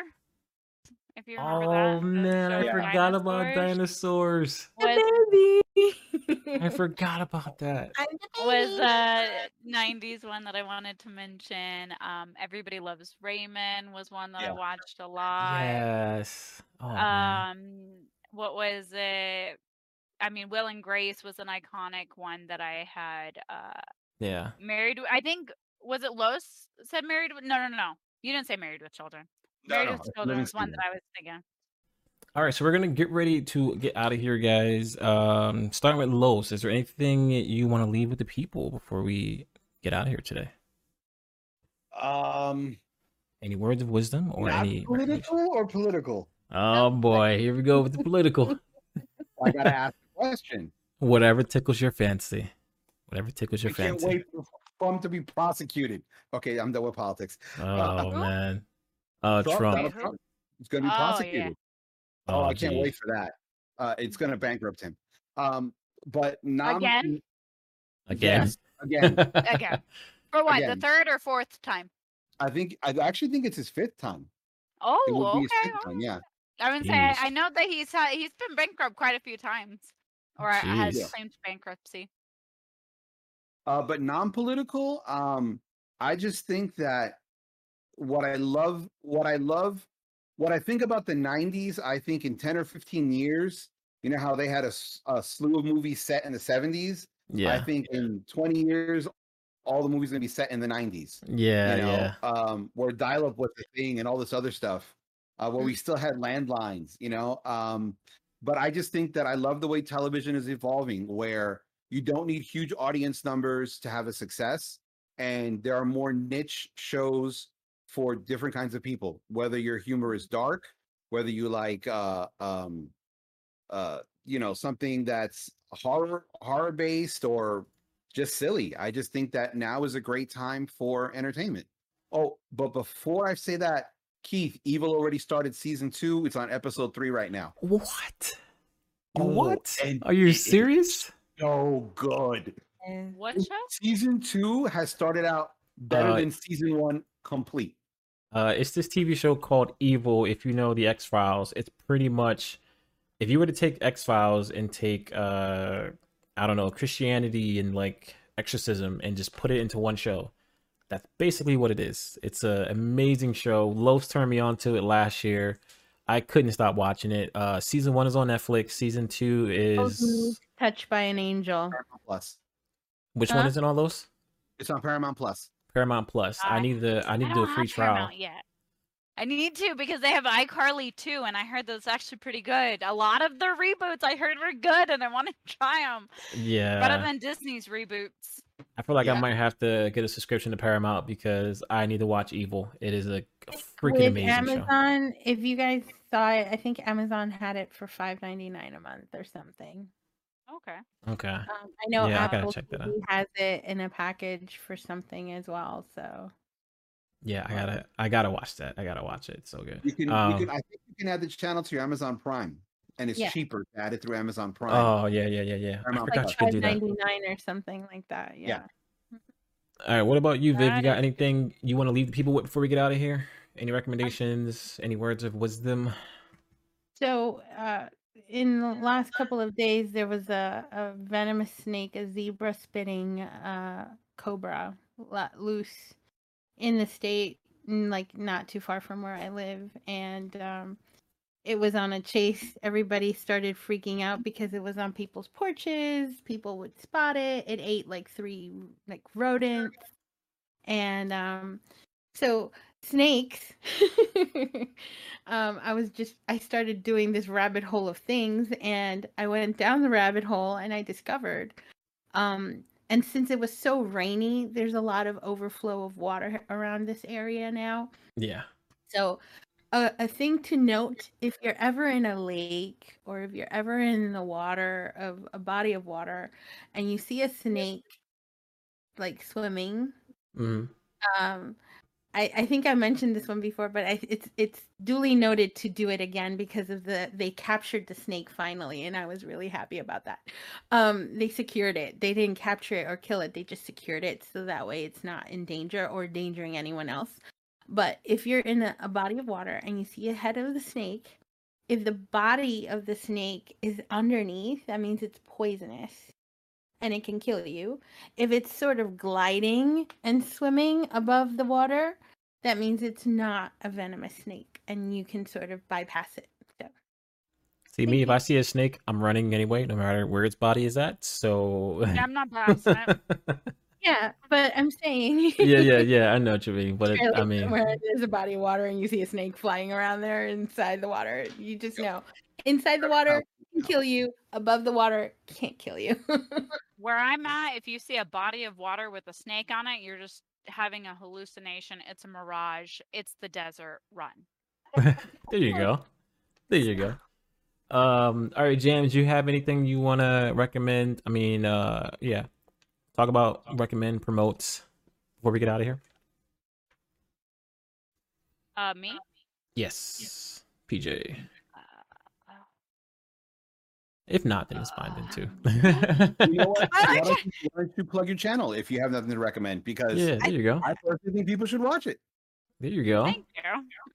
Speaker 3: If you remember that.
Speaker 1: oh
Speaker 3: the
Speaker 1: man, I
Speaker 3: show
Speaker 1: forgot about
Speaker 3: Dinosaurs
Speaker 1: dinosaurs.
Speaker 3: Was
Speaker 4: Baby.
Speaker 1: I forgot about that.
Speaker 4: I'm
Speaker 3: was
Speaker 4: baby.
Speaker 3: uh 90s one that I wanted to mention. Um Everybody Loves Raymond was one that
Speaker 2: Yeah.
Speaker 3: I watched a lot.
Speaker 1: Yes. Oh man.
Speaker 3: Um what was it? I mean Will and Grace was an iconic one that I had uh
Speaker 1: Yeah.
Speaker 3: married I think was it Los said married with no no no. no. You didn't say married with children.
Speaker 2: No,
Speaker 3: Married
Speaker 2: no,
Speaker 3: with children
Speaker 2: Living
Speaker 3: was one
Speaker 2: Single.
Speaker 3: that I was thinking.
Speaker 1: All right, so we're gonna get ready to get out of here, guys. Um, starting with Los, is there anything you want to leave with the people before we get out of here today?
Speaker 2: Um,
Speaker 1: Any words of wisdom or
Speaker 2: not
Speaker 1: any?
Speaker 2: political or political?
Speaker 1: Oh boy, here we go with the political.
Speaker 2: I gotta ask a question.
Speaker 1: Whatever tickles your fancy. Whatever tickles your
Speaker 2: I can't wait for him to be prosecuted. Okay, I'm done with politics.
Speaker 1: Oh man. Oh
Speaker 2: Trump,
Speaker 1: Trump.
Speaker 2: Donald Trump is going to be
Speaker 3: Oh, yeah.
Speaker 2: prosecuted. Oh, I can't
Speaker 1: geez.
Speaker 2: wait for that. Uh, it's going to bankrupt him. Um, but nom-
Speaker 3: Again?
Speaker 1: Again.
Speaker 2: Yes, again.
Speaker 3: Again. For what?
Speaker 2: Again.
Speaker 3: The third or fourth time?
Speaker 2: I think I actually think it's his fifth time.
Speaker 3: Oh,
Speaker 2: would
Speaker 3: okay.
Speaker 2: fifth time. Yeah.
Speaker 3: I would say I, know that he's had, he's been bankrupt quite a few times, or has
Speaker 1: Jeez.
Speaker 2: Yeah.
Speaker 3: claimed bankruptcy.
Speaker 2: Uh, but non-political, um, I just think that what I love, what I love, what I think about the '90s, I think in 10 or 15 years, you know how they had a slew of movies set in the '70s.
Speaker 1: Yeah, I
Speaker 2: think in 20 years, all the movies gonna be set in the '90s.
Speaker 1: Yeah.
Speaker 2: you know,
Speaker 1: Yeah.
Speaker 2: um, where dial-up was the thing and all this other stuff, uh, where we still had landlines, you know. Um, but I just think that I love the way television is evolving, where you don't need huge audience numbers to have a success, and there are more niche shows for different kinds of people. Whether your humor is dark, whether you like, uh, um, uh, you know, something that's horror horror based or just silly. I just think that now is a great time for entertainment. Oh, but before I say that, Keith, Evil already started season two. It's on episode three right now.
Speaker 1: What?
Speaker 2: Oh,
Speaker 1: what? Are you
Speaker 2: it
Speaker 1: serious?
Speaker 2: So good.
Speaker 3: What show?
Speaker 2: Season two has started out better
Speaker 1: Uh,
Speaker 2: than season one complete.
Speaker 1: Uh, it's this TV show called Evil. If you know the X Files, it's pretty much if you were to take X Files and take uh, I don't know Christianity and like exorcism and just put it into one show. That's basically what it is. It's an amazing show. Los turned me on to it last year. I couldn't stop watching it. Uh, season one is on Netflix. Season two is
Speaker 4: touched by an angel.
Speaker 2: Paramount Plus.
Speaker 1: which one is in all those?
Speaker 2: It's on Paramount Plus.
Speaker 1: Paramount Plus. I
Speaker 3: I-
Speaker 1: need to I need to do a free trial.
Speaker 3: Paramount yet. I need to because they have iCarly too, and I heard that's actually pretty good. A lot of the reboots I heard were good, and I want to try them
Speaker 1: Yeah.
Speaker 3: better than Disney's reboots.
Speaker 1: I feel like I might have to get a subscription to Paramount because I need to watch Evil. It is a freaking
Speaker 4: With
Speaker 1: amazing show.
Speaker 4: Amazon, if you guys saw it, I think Amazon had it for five ninety nine a month or something.
Speaker 3: Okay.
Speaker 1: Okay.
Speaker 4: Um, I know
Speaker 1: Yeah, I gotta
Speaker 4: Apple
Speaker 1: check that out.
Speaker 4: TV has it in a package for something as well. So
Speaker 1: Yeah, I gotta I gotta watch that. I gotta watch it. It's so good.
Speaker 2: You can,
Speaker 1: Um,
Speaker 2: you can, I think you can add the channel to your Amazon Prime, and it's
Speaker 4: Yeah.
Speaker 2: cheaper to add it through Amazon Prime.
Speaker 1: Oh yeah, yeah, yeah, yeah. I
Speaker 2: Paramount
Speaker 1: forgot
Speaker 2: Plus.
Speaker 1: you could do that.
Speaker 4: or something like that. Yeah.
Speaker 2: Yeah.
Speaker 1: All right, what about you, Viv? You
Speaker 3: Got
Speaker 1: got anything you want to leave the people with before we get out of here? Any recommendations? Any words of wisdom?
Speaker 4: So, uh, in the last couple of days, there was a, a venomous snake, a zebra spitting uh, cobra, let loose in the state, like not too far from where I live, and um, it was on a chase. Everybody started freaking out because it was on people's porches. People would spot it. It ate like three like rodents, and um, so snakes. um, I was just I started doing this rabbit hole of things, and I went down the rabbit hole, and I discovered. Um, and since it was so rainy, there's a lot of overflow of water around this area now.
Speaker 1: Yeah.
Speaker 4: So, a, a thing to note if you're ever in a lake or if you're ever in the water of a body of water and you see a snake like swimming,
Speaker 1: hmm
Speaker 4: um, I, I think I mentioned this one before, but I, it's it's duly noted to do it again because of the they captured the snake finally, and I was really happy about that. Um, they secured it. They didn't capture it or kill it. They just secured it so that way it's not in danger or endangering anyone else. But if you're in a, a body of water and you see a head of the snake, if the body of the snake is underneath, that means it's poisonous and it can kill you. If it's sort of gliding and swimming above the water, that means it's not a venomous snake and you can sort of bypass it. So,
Speaker 1: See me, if I see a snake, I'm running anyway, no matter where its body is at. So
Speaker 3: Yeah, I'm not blasting it.
Speaker 4: Yeah, but I'm saying.
Speaker 1: yeah, yeah, yeah. I know what you mean, but it, I mean,
Speaker 4: somewhere there's a body of water and you see a snake flying around there inside the water. You just know inside the water can kill you. Above the water can't kill you.
Speaker 3: Where I'm at, if you see a body of water with a snake on it, you're just having a hallucination. It's a mirage. It's the desert. Run.
Speaker 1: there you go, there you go. Um, all right, James, do you have anything you want to recommend? I mean, uh, yeah, talk about recommend promotes before we get out of here.
Speaker 3: Uh, me?
Speaker 1: Yes, PJ.
Speaker 3: Uh,
Speaker 1: If not, then it's fine then too.
Speaker 2: You know what? Why don't you, why don't you plug your channel if you have nothing to recommend? Because
Speaker 1: yeah, there you go.
Speaker 2: I personally think people should watch it.
Speaker 1: There you go.
Speaker 3: Thank you.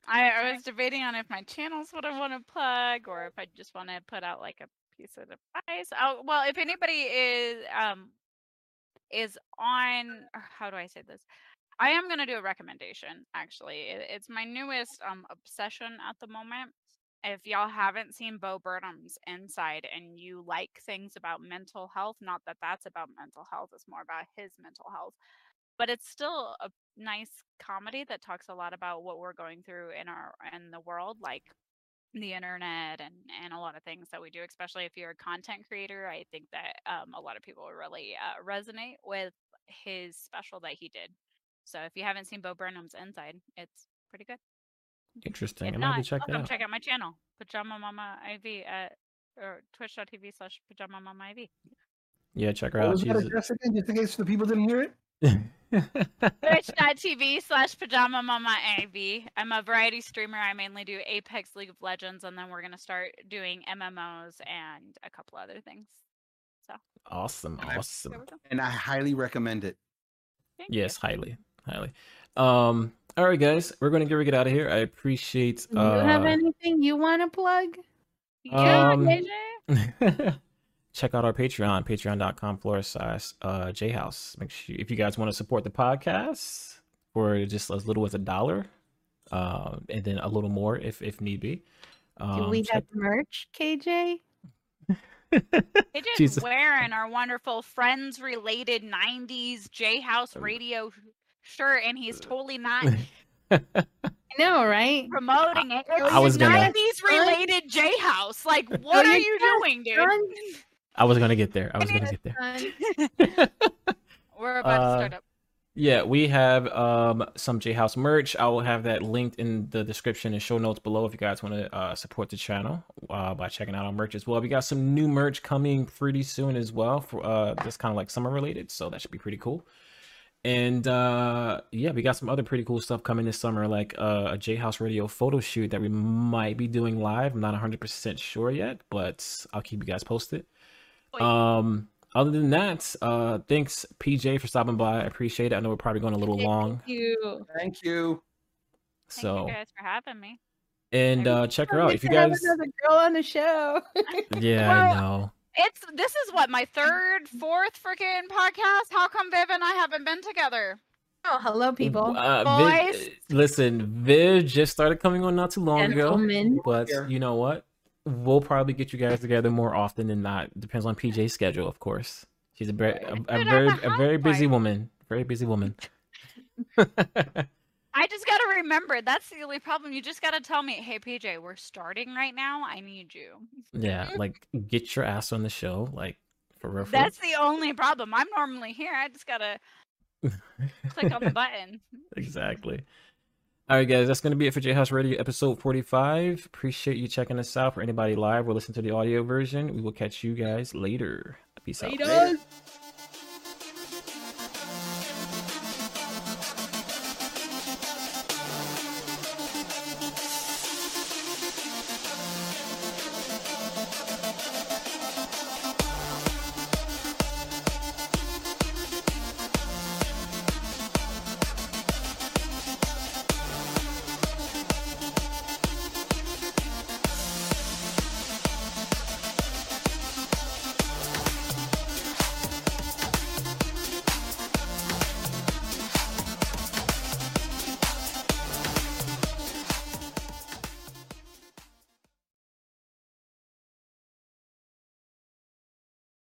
Speaker 3: I, I was debating on if my channel's what I want to plug or if I just want to put out like a piece of advice. Oh, well, if anybody is um is on how do I say this? I am gonna do a recommendation. Actually, it, it's my newest um obsession at the moment. If y'all haven't seen Bo Burnham's Inside and you like things about mental health, not that that's about mental health, it's more about his mental health but it's still a nice comedy that talks a lot about what we're going through in our in the world like the internet and and a lot of things that we do especially if you're a content creator i think that um, a lot of people really uh, resonate with his special that he did so if you haven't seen bo burnham's inside it's pretty good
Speaker 1: Interesting.
Speaker 3: if
Speaker 1: I'm gonna have
Speaker 3: not
Speaker 1: to check that
Speaker 3: come
Speaker 1: out.
Speaker 3: check out my channel pajama mama iv at or twitch.tv slash pajama mama iv
Speaker 1: Yeah, check her
Speaker 2: What
Speaker 1: out.
Speaker 2: was that
Speaker 1: She's
Speaker 2: address again, just in case the people didn't hear it?
Speaker 3: twitch.tv slash pajama mama av i'm a variety streamer i mainly do apex league of legends and then we're going to start doing mmos and a couple other things
Speaker 1: So
Speaker 2: awesome,
Speaker 1: awesome.
Speaker 3: there we go
Speaker 2: And I highly recommend it.
Speaker 3: Thank you.
Speaker 1: Yes, highly, highly. Um, all right, guys, we're gonna get get out of here. I appreciate.
Speaker 4: Do you have
Speaker 1: Uh,
Speaker 4: anything you want to plug?
Speaker 3: yeah,
Speaker 1: Um,
Speaker 3: JJ?
Speaker 1: check out our Patreon, patreon.com forward slash uh, jhouse. Make sure if you guys want to support the podcast for just as little as a dollar, uh, and then a little more if if need be.
Speaker 4: Do
Speaker 1: Um,
Speaker 4: we
Speaker 1: check-
Speaker 4: have merch, KJ?
Speaker 3: JJ's
Speaker 1: Jesus.
Speaker 3: wearing our wonderful friends related 90s J House
Speaker 1: Oh.
Speaker 3: radio shirt and he's totally not
Speaker 4: I know, right?
Speaker 3: promoting it. It's
Speaker 1: I was gonna-
Speaker 3: 90s related J House. Like, what
Speaker 4: Oh,
Speaker 3: are
Speaker 4: you
Speaker 3: you doing, dude?
Speaker 1: I was gonna get there. I was gonna get there.
Speaker 3: We're about
Speaker 1: Uh,
Speaker 3: to start up.
Speaker 1: Yeah, we have um some J House merch. I will have that linked in the description and show notes below if you guys want to uh, support the channel uh, by checking out our merch as well. We got some new merch coming pretty soon as well for uh just kind of like summer related, so that should be pretty cool. And uh yeah, we got some other pretty cool stuff coming this summer, like uh, a J House Radio photo shoot that we might be doing live. I'm not 100% sure yet, but I'll keep you guys posted.
Speaker 3: Wait.
Speaker 1: Um, other than that, uh, thanks PJ for stopping by. I appreciate it. I know we're probably going a little long,
Speaker 4: Thank you.
Speaker 2: Thank you.
Speaker 3: Thank
Speaker 1: so
Speaker 3: you guys for having me.
Speaker 1: and uh, check her out if you
Speaker 4: to have
Speaker 1: guys.
Speaker 4: another girl on the show.
Speaker 1: Yeah,
Speaker 3: Well,
Speaker 1: I know.
Speaker 3: It's this is what my third, fourth freaking podcast. How come Viv and I haven't been together?
Speaker 4: oh, hello, people.
Speaker 1: Uh, Viv,
Speaker 3: Boys.
Speaker 1: listen, Viv just started coming on not too long ago, but
Speaker 2: Here.
Speaker 1: you know what? We'll probably get you guys together more often than not. Depends on PJ's schedule, of course. She's a very, a, a
Speaker 3: Dude,
Speaker 1: very,
Speaker 3: a
Speaker 1: a very busy woman. Very busy woman.
Speaker 3: I just gotta remember that's the only problem. You just gotta tell me, hey PJ, we're starting right now. I need you.
Speaker 1: yeah, like get your ass on the show, like. For real.
Speaker 3: That's the only problem. I'm normally here. I just gotta click on the button.
Speaker 1: exactly. All right, guys, that's going to be it for J House Radio episode 45. Appreciate you checking us out. For anybody live or listen to the audio version, we will catch you guys later. Peace out.
Speaker 2: Later.